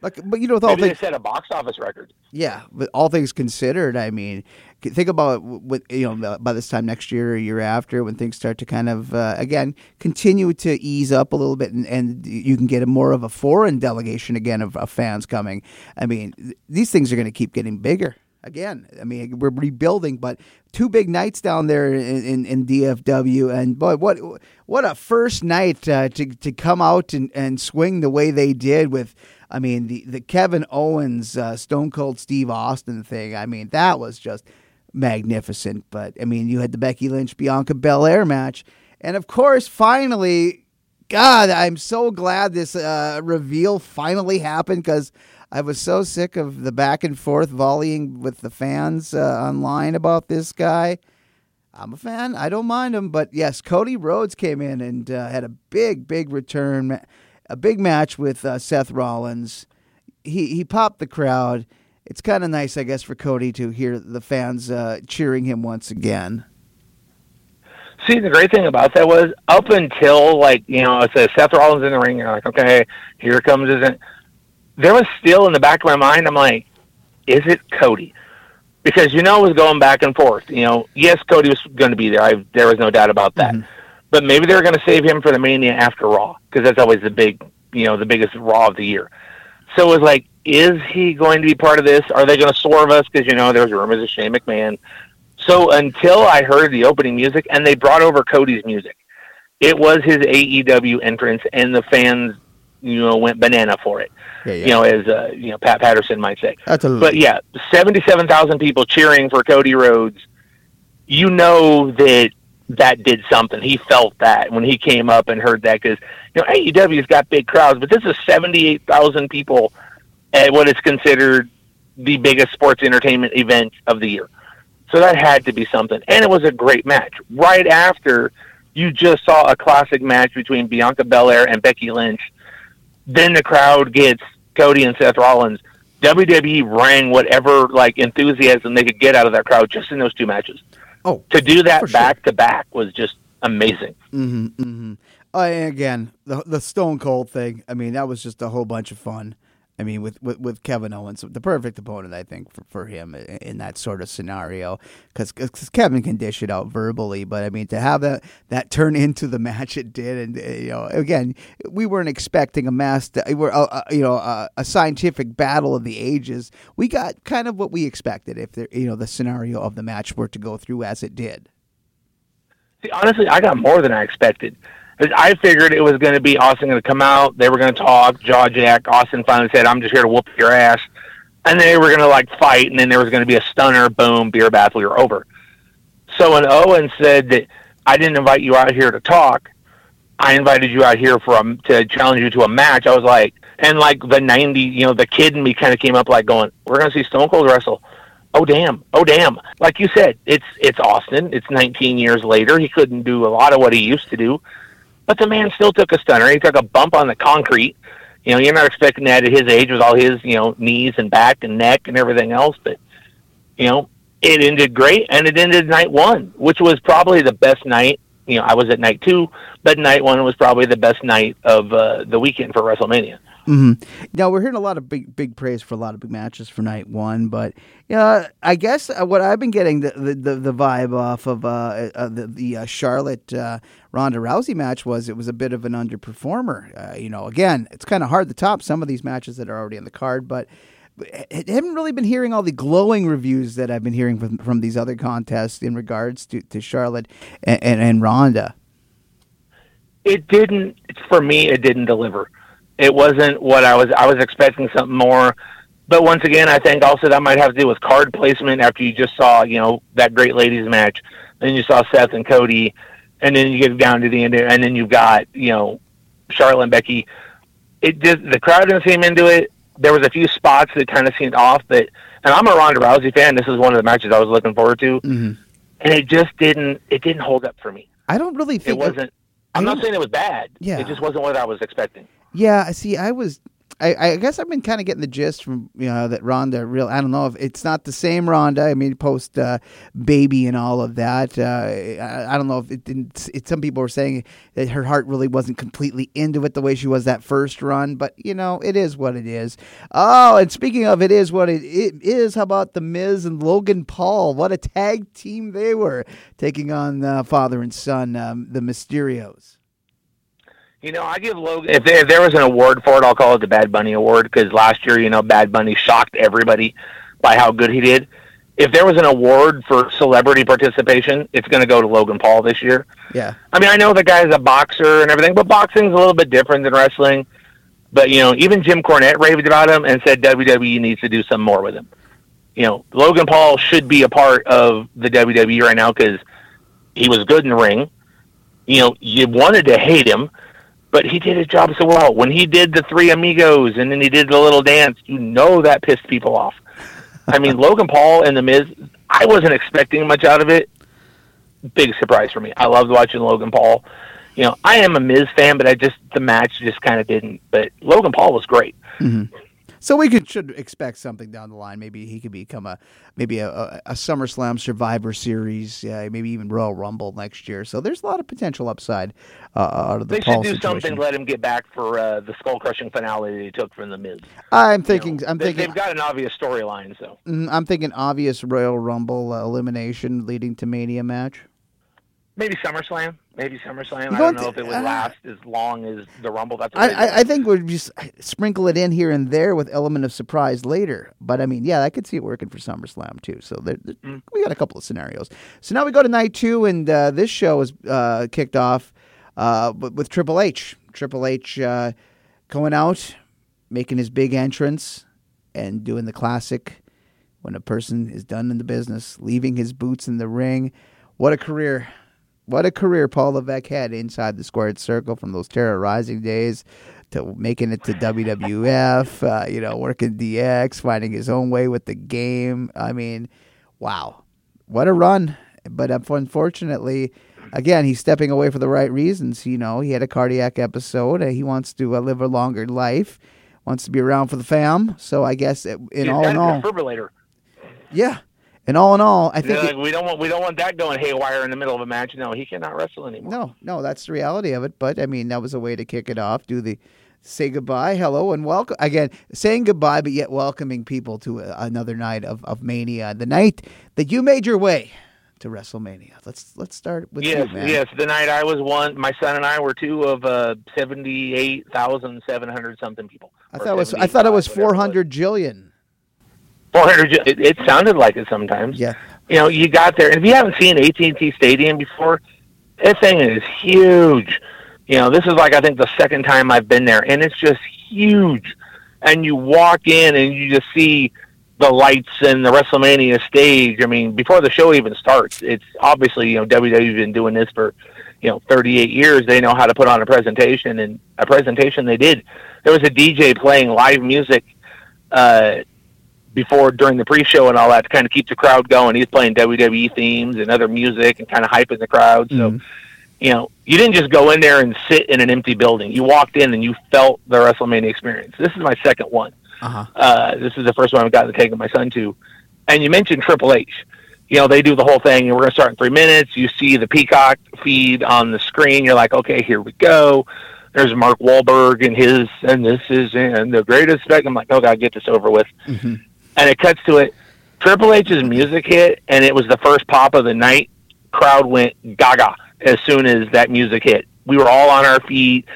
but, but you know, with all Maybe they things, set a box office record. yeah, but all things considered, I mean, think about what you know by this time next year or year after when things start to kind of uh, again continue to ease up a little bit and, and you can get a more of a foreign delegation again of, of fans coming. I mean, th- these things are going to keep getting bigger. Again, I mean, we're rebuilding, but two big nights down there in, in, in DFW, and boy, what what a first night uh, to to come out and, and swing the way they did with, I mean, the the Kevin Owens uh, Stone Cold Steve Austin thing. I mean, that was just magnificent. But I mean, you had the Becky Lynch Bianca Belair match, and of course, finally, God, I'm so glad this uh, reveal finally happened because I was so sick of the back and forth volleying with the fans uh, online about this guy. I'm a fan. I don't mind him, but yes, Cody Rhodes came in and uh, had a big, big return, a big match with uh, Seth Rollins. He he popped the crowd. It's kind of nice, I guess, for Cody to hear the fans uh, cheering him once again. See, the great thing about that was up until like you know, it says Seth Rollins in the ring. You're like, okay, here comes his. There was still in the back of my mind. I'm like, is it Cody? Because you know it was going back and forth. You know, yes, Cody was going to be there. I, there was no doubt about that. Mm-hmm. But maybe they were going to save him for the Mania after Raw because that's always the big, you know, the biggest Raw of the year. So it was like, is he going to be part of this? Are they going to swerve us? Because you know, there was rumors of Shane McMahon. So until I heard the opening music, and they brought over Cody's music, it was his AEW entrance, and the fans, you know, went banana for it. Yeah, yeah. You know, as uh, you know, Pat Patterson might say. That's a But yeah, seventy-seven thousand people cheering for Cody Rhodes. You know that that did something. He felt that when he came up and heard that because you know AEW's got big crowds, but this is seventy-eight thousand people at what is considered the biggest sports entertainment event of the year. So that had to be something, and it was a great match. Right after you just saw a classic match between Bianca Belair and Becky Lynch, then the crowd gets Cody and Seth Rollins. WWE rang whatever like enthusiasm they could get out of that crowd just in those two matches. Oh, To do that sure. back to back was just amazing. Mm-hmm, mm-hmm. Uh, and again, the the Stone Cold thing. I mean, that was just a whole bunch of fun. I mean, with, with, with Kevin Owens, the perfect opponent, I think, for, for him in, in that sort of scenario, because Kevin can dish it out verbally, but I mean, to have that that turn into the match it did, and uh, you know, again, we weren't expecting a mass, we're uh, uh, you know, uh, a scientific battle of the ages. We got kind of what we expected if there, you know, the scenario of the match were to go through as it did. See, honestly, I got more than I expected. I figured it was going to be Austin going to come out. They were going to talk, jaw jack. Austin finally said, "I'm just here to whoop your ass," and they were going to like fight, and then there was going to be a stunner. Boom, beer bath. We were over. So when Owen said that I didn't invite you out here to talk, I invited you out here for a, to challenge you to a match. I was like, and like the '90, you know, the kid in me kind of came up like going, "We're going to see Stone Cold wrestle." Oh damn! Oh damn! Like you said, it's it's Austin. It's 19 years later. He couldn't do a lot of what he used to do, but the man still took a stunner. He took a bump on the concrete. You know, you're not expecting that at his age with all his you know knees and back and neck and everything else. But you know, it ended great, and it ended night one, which was probably the best night. You know, I was at night two, but night one was probably the best night of uh, the weekend for WrestleMania. Hmm Now we're hearing a lot of big, big praise for a lot of big matches for night one, but yeah, I guess uh, what I've been getting the the, the, the vibe off of uh, uh, the the uh, Charlotte uh, Ronda Rousey match was it was a bit of an underperformer. Uh, you know, again, it's kind of hard to top some of these matches that are already on the card, but I haven't really been hearing all the glowing reviews that I've been hearing from, from these other contests in regards to, to Charlotte and, and, and Ronda. It didn't, for me, it didn't deliver. It wasn't what I was, I was expecting something more. But once again, I think also that might have to do with card placement after you just saw, you know, that great ladies match. Then you saw Seth and Cody, and then you get down to the end, and then you've got, you know, Charlotte and Becky. It just, the crowd didn't seem into it there was a few spots that kind of seemed off. But and I'm a Ronda Rousey fan. This is one of the matches I was looking forward to, mm-hmm. and it just didn't. It didn't hold up for me. I don't really think it wasn't. I'm not saying it was bad. Yeah, it just wasn't what I was expecting. Yeah, I see, I was I, I guess I've been kind of getting the gist from you know that Ronda real. I don't know if it's not the same Ronda. I mean, post uh, baby and all of that. Uh, I, I, don't know if it didn't. It, some people were saying that her heart really wasn't completely into it the way she was that first run. But you know, it is what it is. Oh, and speaking of it is what it, it is. How about the Miz and Logan Paul? What a tag team they were taking on uh, father and son, um, the Mysterios. You know, I give Logan. If there, if there was an award for it, I'll call it the Bad Bunny Award because last year, you know, Bad Bunny shocked everybody by how good he did. If there was an award for celebrity participation, it's going to go to Logan Paul this year. Yeah. I mean, I know the guy's a boxer and everything, but boxing's a little bit different than wrestling. But you know, even Jim Cornette raved about him and said WWE needs to do some more with him. You know, Logan Paul should be a part of the WWE right now because he was good in the ring. You know, you wanted to hate him but he did his job so well. When he did the three amigos and then he did the little dance, you know that pissed people off. I mean, Logan Paul and The Miz, I wasn't expecting much out of it. Big surprise for me. I loved watching Logan Paul. You know, I am a Miz fan, but I just the match just kind of didn't. But Logan Paul was great. Mm-hmm. So we could should expect something down the line. Maybe he could become a maybe a, a, a SummerSlam Survivor Series, uh, maybe even Royal Rumble next year. So there's a lot of potential upside uh, out of the they Paul should do situation. something. Let him get back for uh, the skull crushing finale that he took from the Miz. I'm thinking. You know, I'm they, thinking. They've got an obvious storyline, so mm, I'm thinking obvious Royal Rumble uh, elimination leading to Mania match. Maybe SummerSlam. Maybe SummerSlam. I don't know if it would uh, last as long as the Rumble. That's I, I, I, think we'd just sprinkle it in here and there with element of surprise later. But I mean, yeah, I could see it working for SummerSlam too. So there, there, mm. we got a couple of scenarios. So now we go to night two, and uh, this show is uh, kicked off uh, with, with, Triple H. Triple H uh, going out, making his big entrance, and doing the classic when a person is done in the business, leaving his boots in the ring. What a career! What a career Paul Levesque had inside the squared circle from those Terra Ryzing days to making it to WWF, uh, you know, working DX, finding his own way with the game. I mean, wow. What a run. But unfortunately, again, he's stepping away for the right reasons. You know, he had a cardiac episode. He wants to uh, live a longer life, wants to be around for the fam. So I guess it, in he's all in all, defibrillator. Yeah, and all in all, I think like, it, we don't want we don't want that going haywire in the middle of a match. No, he cannot wrestle anymore. No, no, that's the reality of it. But I mean, that was a way to kick it off. Do the say goodbye, hello, and welcome again. Saying goodbye, but yet welcoming people to a, another night of, of Mania, the night that you made your way to WrestleMania. Let's let's start with yes, you, man. Yes, the night I was one. My son and I were two of uh, seventy eight thousand seven hundred something people. I thought it was I thought it was four hundred jillion. 400. It, it sounded like it sometimes. Yeah. You know, you got there, and if you haven't seen AT&T Stadium before, that thing is huge. You know, this is like I think the second time I've been there, and it's just huge. And you walk in, and you just see the lights and the WrestleMania stage. I mean, before the show even starts, it's obviously you know WWE's been doing this for you know 38 years. They know how to put on a presentation, and a presentation they did. There was a DJ playing live music uh, before during the pre-show and all that to kind of keep the crowd going. He's playing WWE themes and other music and kind of hyping the crowd. So, mm-hmm. you know, you didn't just go in there and sit in an empty building. You walked in and you felt the WrestleMania experience. This is my second one. Uh-huh. Uh, this is the first one I've gotten to take my son to. And you mentioned Triple H. You know, they do the whole thing, and we're going to start in three minutes. You see the Peacock feed on the screen. You're like, okay, here we go. There's Mark Wahlberg and his, and this is and the greatest spec. I'm like, oh, God, get this over with. Mm-hmm and it cuts to it. Triple H's music hit, and it was the first pop of the night. Crowd went gaga as soon as that music hit. We were all on our feet.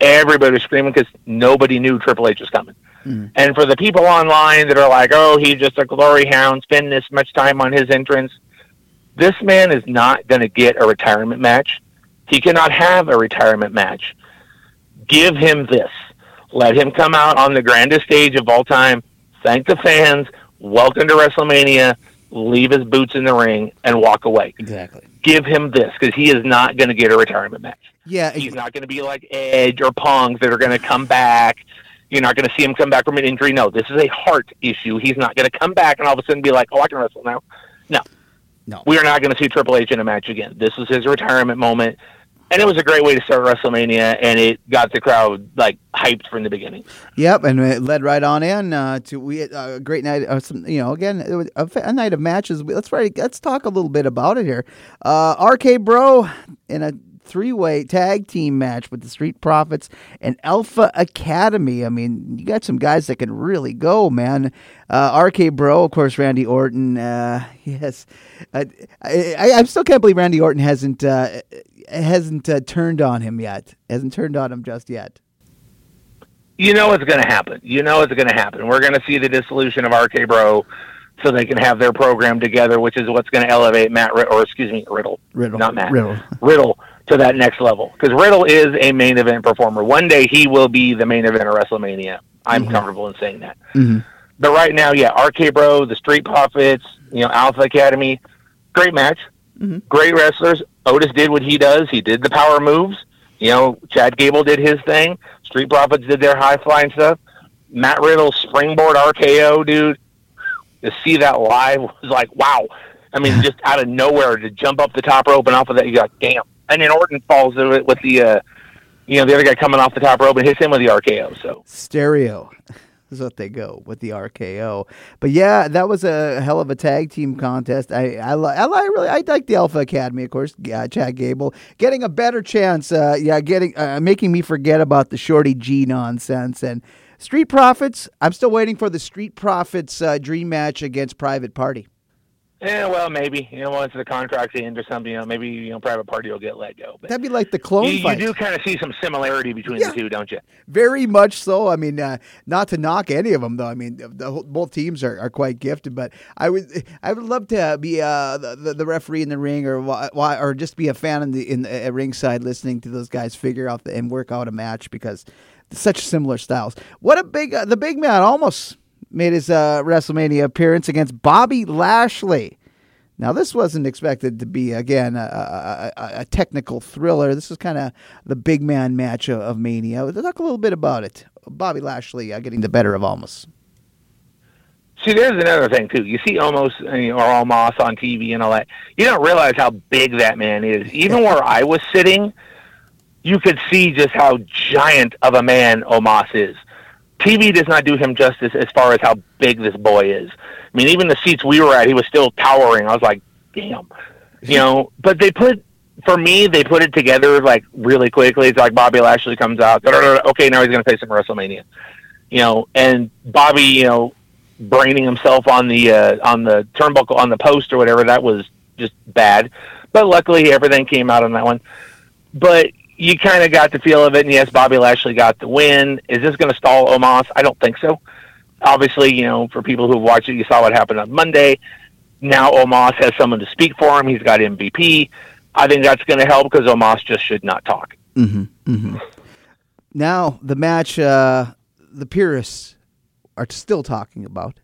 Everybody was screaming because nobody knew Triple H was coming. Mm. And for the people online that are like, "Oh, he's just a glory hound, spend this much time on his entrance," this man is not going to get a retirement match. He cannot have a retirement match. Give him this. Let him come out on the grandest stage of all time. Thank the fans. Welcome to WrestleMania. Leave his boots in the ring and walk away. Exactly. Give him this because he is not going to get a retirement match. Yeah, he's not going to be like Edge or Punk that are going to come back. You're not going to see him come back from an injury. No, this is a heart issue. He's not going to come back and all of a sudden be like, "Oh, I can wrestle now." No, no, we are not going to see Triple H in a match again. This is his retirement moment and it was a great way to start WrestleMania, and it got the crowd like hyped from the beginning. Yep, and it led right on in uh, to we uh, a great night. Uh, some, you know, again, a, a, night of matches. Let's right, let's talk a little bit about it here. Uh, RK Bro in a three-way tag team match with the Street Profits and Alpha Academy. I mean, you got some guys that can really go, man. Uh, RK Bro, of course, Randy Orton. Uh, yes, uh, I, I, still can't believe Randy Orton hasn't uh, hasn't uh, turned on him yet. Hasn't turned on him just yet. You know it's going to happen. You know it's going to happen. We're going to see the dissolution of RK Bro so they can have their program together, which is what's going to elevate Matt, or excuse me, Riddle, Riddle, not Matt, Riddle, Riddle to that next level. Because Riddle is a main event performer. One day he will be the main event of WrestleMania. I'm mm-hmm. comfortable in saying that. Mm-hmm. But right now, yeah, RK Bro, the Street Profits, you know, Alpha Academy, great match, mm-hmm. great wrestlers. Otis did what he does. He did the power moves. You know, Chad Gable did his thing. Street Profits did their high flying stuff. Matt Riddle springboard RKO, dude. To see that live was like, wow. I mean, just out of nowhere to jump up the top rope and off of that, you got damn. And then Orton falls with the, uh, you know, the other guy coming off the top rope and hits him with the RKO. So stereo is what they go with the RKO. But yeah, that was a hell of a tag team contest. I I, I, I really I like the Alpha Academy, of course. Uh, Chad Gable getting a better chance. Uh, yeah, getting uh, making me forget about the Shorty G nonsense and Street Profits. I'm still waiting for the Street Profits uh, dream match against Private Party. Yeah, well, maybe you know once the contract's end or something, you know, maybe you know private party will get let go. But That'd be like the clone you, fight. You do kind of see some similarity between yeah. the two, don't you? Very much so. I mean, uh, not to knock any of them though. I mean, the, both teams are, are quite gifted, but I would I would love to be uh, the, the referee in the ring or or just be a fan in the in the uh, ringside listening to those guys figure out the, and work out a match because such similar styles. What a big uh, the big man almost made his uh, WrestleMania appearance against Bobby Lashley. Now, this wasn't expected to be, again, a, a, a technical thriller. This is kind of the big man match of, of, Mania. Talk a little bit about it. Bobby Lashley uh, getting the better of Omos. See, there's another thing, too. You see Omos or Omos on TV and all that. You don't realize how big that man is. Even where I was sitting, you could see just how giant of a man Omos is. TV does not do him justice as far as how big this boy is. I mean, even the seats we were at, he was still towering. I was like, damn, you know. But they put, for me, they put it together like really quickly. It's like Bobby Lashley comes out. Okay, now he's going to face him WrestleMania, you know. And Bobby, you know, braining himself on the uh, on the turnbuckle on the post or whatever. That was just bad. But luckily, everything came out on that one. But you kind of got the feel of it, and yes, Bobby Lashley got the win. Is this going to stall Omos? I don't think so. Obviously, you know, for people who've watched it, you saw what happened on Monday. Now Omos has someone to speak for him. He's got MVP. I think that's going to help because Omos just should not talk. Mm-hmm, mm-hmm. Now the match, uh, the purists are still talking about.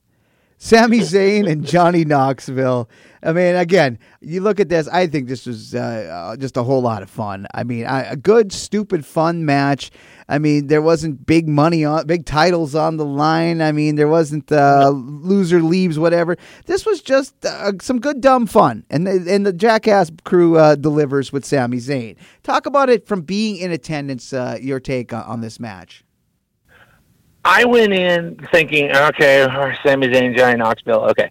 Sami Zayn and Johnny Knoxville. I mean, again, you look at this. I think this was uh, uh, just a whole lot of fun. I mean, I, a good, stupid, fun match. I mean, there wasn't big money on, big titles on the line. I mean, there wasn't uh, loser leaves, whatever. This was just uh, some good, dumb fun, and the, and the Jackass crew uh, delivers with Sami Zayn. Talk about it from being in attendance. Uh, your take on, on this match. I went in thinking, okay, Sami Zayn, Johnny Knoxville. Okay,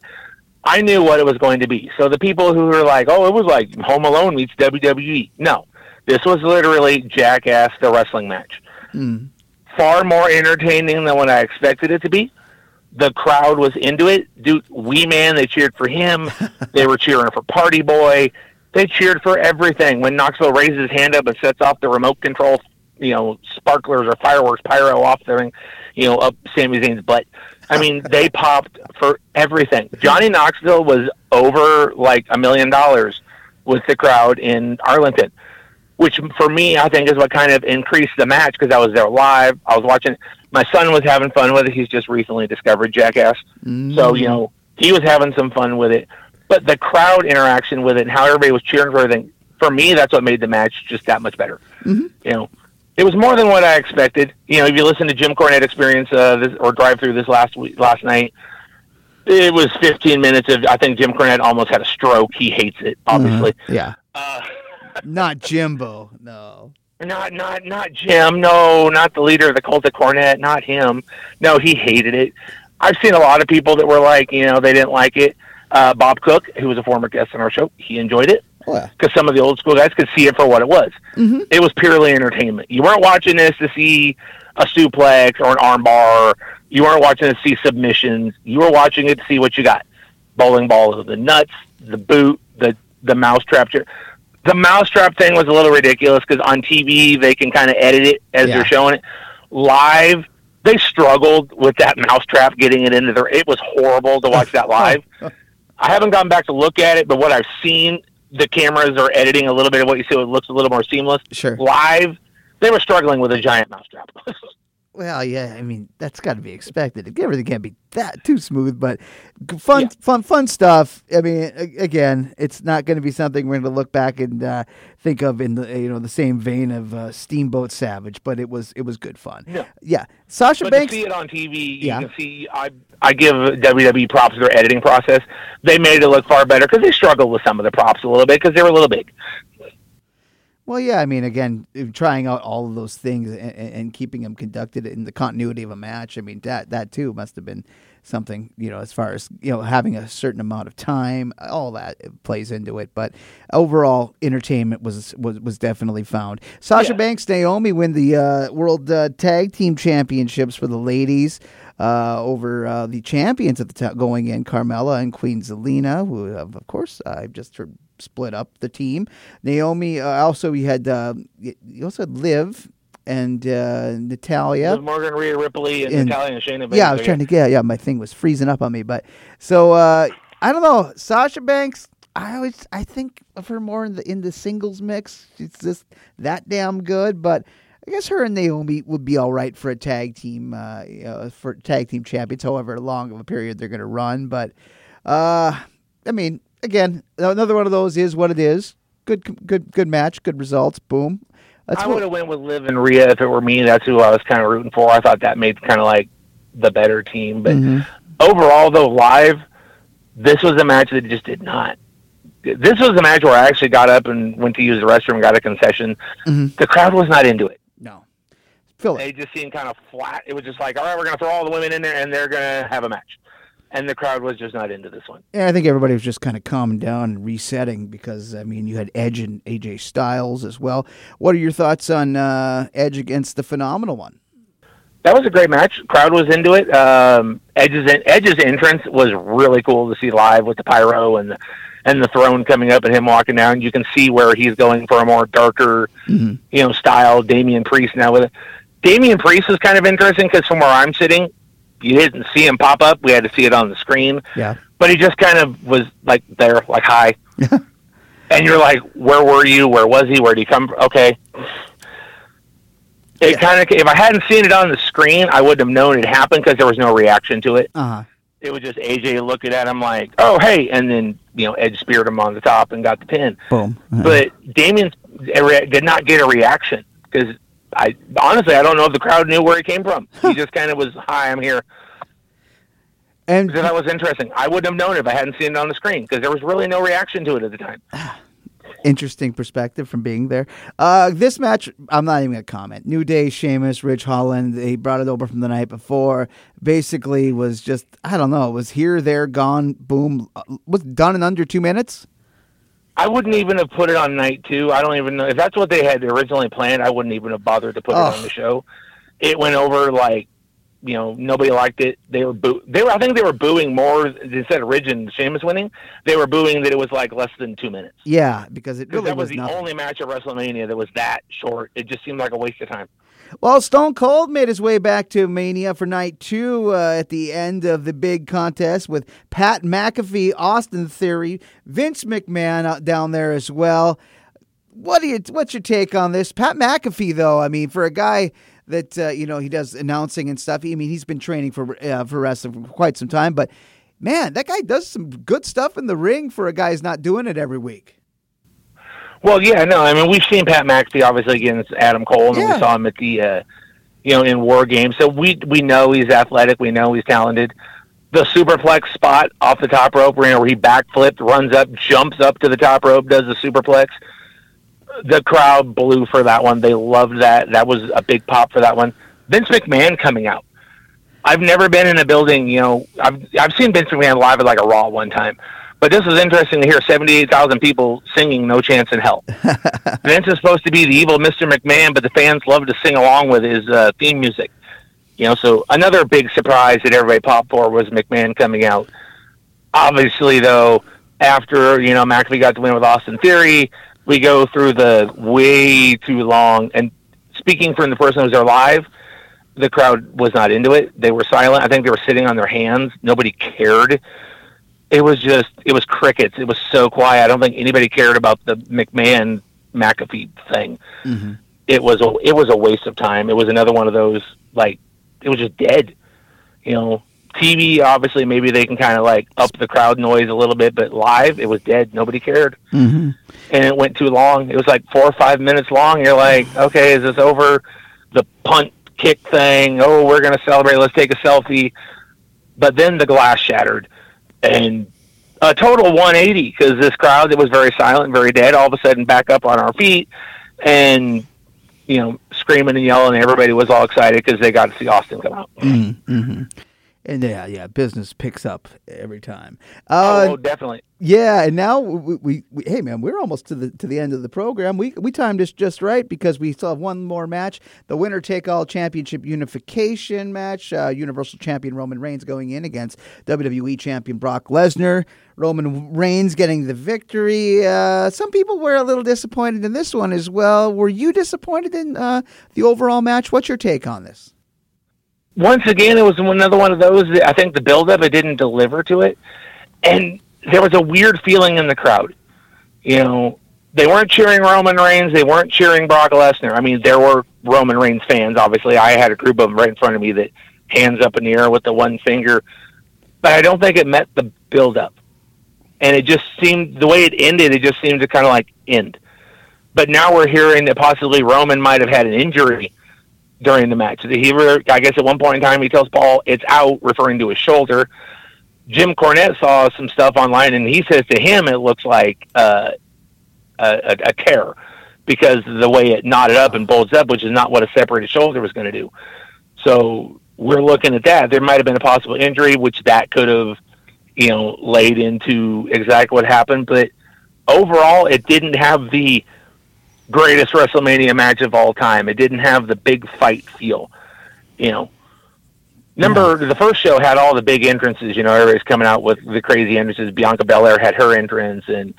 I knew what it was going to be. So the people who were like, oh, it was like Home Alone meets WWE. No, this was literally Jackass the wrestling match. Mm. Far more entertaining than what I expected it to be. The crowd was into it. Dude, Wee Man, they cheered for him. they were cheering for Party Boy. They cheered for everything. When Knoxville raises his hand up and sets off the remote control you know sparklers or fireworks pyro off their you know up Sami Zayn's butt. I mean, they popped for everything. Johnny Knoxville was over like a million dollars with the crowd in Arlington, which for me I think is what kind of increased the match because I was there live. I was watching. My son was having fun with it. He's just recently discovered Jackass, mm. so you know he was having some fun with it. But the crowd interaction with it and how everybody was cheering for everything, for me, that's what made the match just that much better. Mm-hmm. You know, it was more than what I expected. You know, if you listen to Jim Cornette Experience uh, this, or Drive Through this last week, last night, it was 15 minutes of. I think Jim Cornette almost had a stroke. He hates it, obviously. Uh-huh. Yeah. Uh, not Jimbo, no. Not not not Jim. No, not the leader of the cult of Cornette. Not him. No, he hated it. I've seen a lot of people that were like, you know, they didn't like it. Uh, Bob Cook, who was a former guest on our show, he enjoyed it because oh, some of the old school guys could see it for what it was. Mm-hmm. It was purely entertainment. You weren't watching this to see a suplex or an armbar. You weren't watching to see submissions. You were watching it to see what you got. Bowling balls, of the nuts, the boot, the the mousetrap. The mousetrap thing was a little ridiculous because on TV they can kind of edit it as yeah. they're showing it. Live, they struggled with that mousetrap getting it into there. It was horrible to watch that live. I haven't gone back to look at it, but what I've seen, the cameras are editing a little bit of what you see. It looks a little more seamless. Sure. Live, they were struggling with a giant mousetrap. well, yeah, I mean that's got to be expected. Everything can't be that too smooth, but fun, yeah. fun, fun stuff. I mean, again, it's not going to be something we're going to look back and uh, think of in the you know the same vein of uh, Steamboat Savage, but it was it was good fun. Yeah, yeah. Sasha but Banks. To see it on TV, you yeah. can see. I I give WWE props for their editing process. They made it look far better because they struggled with some of the props a little bit because they were a little big. Well, yeah, I mean, again, trying out all of those things and, and, keeping them conducted in the continuity of a match. I mean, that that too must have been something, you know, as far as you know, having a certain amount of time, all that plays into it. But overall, entertainment was was, was definitely found. Sasha yeah. Banks, Naomi win the uh, World uh, Tag Team Championships for the ladies. Uh, over uh, the champions at the time going in, Carmella and Queen Zelina, who, of course, I've just heard split up the team. Naomi uh, also we had uh, you also had Liv and uh, Natalya. Liv Morgan, Rhea Ripley, and, and Natalya and Shayna. Yeah, I was trying to get yeah, my thing was freezing up on me, but so uh, I don't know. Sasha Banks, I always I think of her more in the in the singles mix. She's just that damn good, but. I guess her and Naomi would be all right for a tag team, uh, you know, for tag team champions. However long of a period they're going to run, but uh, I mean, again, another one of those is what it is. Good, good, good match. Good results. Boom. That's I would have went with Liv and Rhea if it were me. That's who I was kind of rooting for. I thought that made kind of like the better team. But mm-hmm. overall, though, live, this was a match that just did not. This was a match where I actually got up and went to use the restroom, got a concession. Mm-hmm. The crowd was not into it. No. Phil, They just seemed kind of flat. It was just like, all right, we're going to throw all the women in there, and they're going to have a match and the crowd was just not into this one. Yeah, I think everybody was just kind of calming down and resetting because I mean you had Edge and AJ Styles as well. What are your thoughts on uh, Edge against the Phenomenal One? That was a great match. Crowd was into it. Um, Edge's Edge's entrance was really cool to see live with the pyro and the, and the throne coming up and him walking down. You can see where he's going for a more darker, mm-hmm. you know, style. Damian Priest now with it. Damian Priest is kind of interesting because from where I'm sitting, you didn't see him pop up. We had to see it on the screen. Yeah. But he just kind of was like there, like hi. and you're like, where were you? Where was he? Where did he come from? Okay. It yeah. kind of, if I hadn't seen it on the screen, I wouldn't have known it happened because there was no reaction to it. Uh-huh. It was just AJ looking at him like, oh, hey. And then, you know, Edge speared him on the top and got the pin. Boom. Uh-huh. But Damian did not get a reaction because I honestly I don't know if the crowd knew where he came from. He just kind of was, "Hi, I'm here." And that was interesting. I wouldn't have known if I hadn't seen it on the screen because there was really no reaction to it at the time. Interesting perspective from being there. Uh, this match, I'm not even going to comment. New Day, Sheamus, Ridge Holland, they brought it over from the night before. Basically, was just, I don't know, was here, there, gone, boom. Uh, was done in under two minutes. I wouldn't even have put it on night two. I don't even know if that's what they had originally planned. I wouldn't even have bothered to put oh. it on the show. It went over like You know, nobody liked it. They were boo- they were I think they were booing more instead of Ridge and Sheamus winning. They were booing that it was like less than two minutes. Yeah, because it really that was, was the nothing. only match of WrestleMania that was that short. It just seemed like a waste of time. Well, Stone Cold made his way back to Mania for night two uh, at the end of the big contest with Pat McAfee, Austin Theory, Vince McMahon out down there as well. What do you? What's your take on this, Pat McAfee? Though, I mean, for a guy that uh, you know he does announcing and stuff. I mean, he's been training for uh, for wrestling for quite some time, but man, that guy does some good stuff in the ring for a guy who's not doing it every week. Well, yeah, no, I mean we've seen Pat McAfee obviously against Adam Cole, and Yeah. we saw him at the, uh, you know, in War Games. So we we know he's athletic. We know he's talented. The superplex spot off the top rope, where he backflipped, runs up, jumps up to the top rope, does the superplex. The crowd blew for that one. They loved that. That was a big pop for that one. Vince McMahon coming out. I've never been in a building, you know, I've I've seen Vince McMahon live at like a Raw one time. But this is interesting to hear 78,000 people singing No Chance in Hell. Vince is supposed to be the evil Mr. McMahon, but the fans love to sing along with his uh, theme music. You know, so another big surprise that everybody popped for was McMahon coming out. Obviously, though, after, you know, McAfee got the win with Austin Theory, we go through the way too long. And speaking from the person who was there live, the crowd was not into it. They were silent. I think they were sitting on their hands. Nobody cared. It was just, it was crickets. It was so quiet. I don't think anybody cared about the McMahon McAfee thing. Mm-hmm. It was a, it was a waste of time. It was another one of those like, it was just dead. You know, TV obviously maybe they can kind of like up the crowd noise a little bit, but live it was dead. Nobody cared, Mm-hmm. And it went too long. It was like four or five minutes long. You're like, okay, is this over? The punt kick thing. Oh, we're gonna celebrate. Let's take a selfie. But then the glass shattered, and a total 180 because this crowd that was very silent, very dead, all of a sudden back up on our feet, and you know, screaming and yelling. Everybody was all excited because they got to see Austin come out. Mm-hmm. And yeah, yeah, business picks up every time. oh, Uh, oh, definitely. Yeah, and now we, we, we hey man, we're almost to the to the end of the program. We we timed this just right because we still have one more match, the winner take all championship unification match. Uh, Universal Champion Roman Reigns going in against WWE Champion Brock Lesnar. Roman Reigns getting the victory. Uh, some people were a little disappointed in this one as well. Were you disappointed in uh, the overall match? What's your take on this? Once again, it was another one of those. That I think the buildup it didn't deliver to it, and there was a weird feeling in the crowd. You know, they weren't cheering Roman Reigns. They weren't cheering Brock Lesnar. I mean, there were Roman Reigns fans. Obviously, I had a group of them right in front of me that hands up in the air with the one finger, but I don't think it met the buildup. And it just seemed the way it ended. It just seemed to kind of like end. But now we're hearing that possibly Roman might have had an injury during the match. He, I guess, at one point in time, he tells Paul it's out, referring to his shoulder. Jim Cornette saw some stuff online, and he says to him it looks like uh, a, a, tear because the way it knotted up and bulged up, which is not what a separated shoulder was going to do. So we're looking at that. There might have been a possible injury, which that could have, you know, laid into exactly what happened. But overall, it didn't have the greatest WrestleMania match of all time. It didn't have the big fight feel, you know. Number the first show had all the big entrances. You know, everybody's coming out with the crazy entrances. Bianca Belair had her entrance, and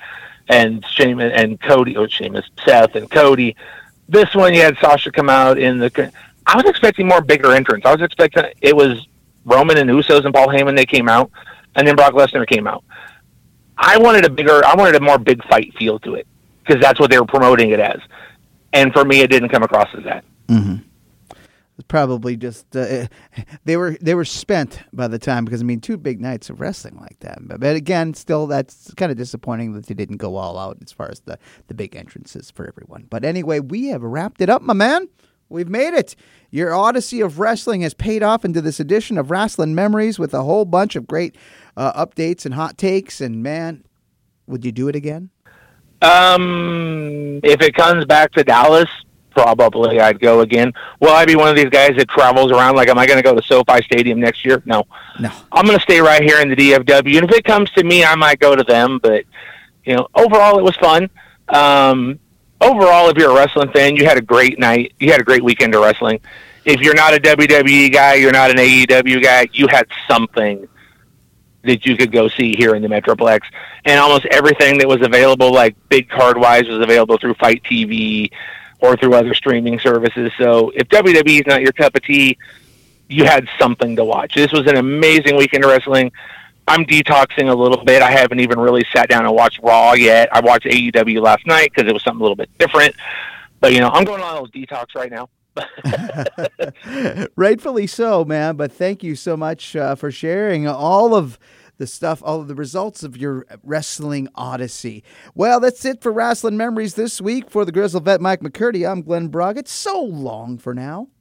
and Sheamus and Cody, or Sheamus, Seth and Cody. This one, you had Sasha come out in the. I was expecting more bigger entrance. I was expecting it was Roman and Usos and Paul Heyman. They came out, and then Brock Lesnar came out. I wanted a bigger. I wanted a more big fight feel to it because that's what they were promoting it as. And for me, it didn't come across as that. Mm-hmm. Probably just uh, they were they were spent by the time because I mean two big nights of wrestling like that. But, but again, still that's kind of disappointing that they didn't go all out as far as the the big entrances for everyone. But anyway, we have wrapped it up, my man. We've made it. Your odyssey of wrestling has paid off into this edition of Rasslin Memories with a whole bunch of great uh, updates and hot takes. And man, would you do it again? Um, if it comes back to Dallas, probably I'd go again. Will I be one of these guys that travels around? Like, am I going to go to SoFi Stadium next year? No. No. I'm going to stay right here in the DFW. And if it comes to me, I might go to them. But, you know, overall, it was fun. Um, overall, if you're a wrestling fan, you had a great night. You had a great weekend of wrestling. if you're not a WWE guy, you're not an AEW guy, you had something that you could go see here in the Metroplex. And almost everything that was available, like big card wise, was available through FITE TV or through other streaming services. So if WWE is not your cup of tea, you had something to watch. This was an amazing weekend of wrestling. I'm detoxing a little bit. I haven't even really sat down and watched Raw yet. I watched AEW last night because it was something a little bit different. But you know, I'm going on a little detox right now. Rightfully so, man. But thank you so much uh, for sharing all of the stuff, all of the results of your wrestling odyssey. Well, that's it for Rasslin Memories this week. For the Grizzled Vet Mike McCurdy, I'm Glen Broggett. So long for now.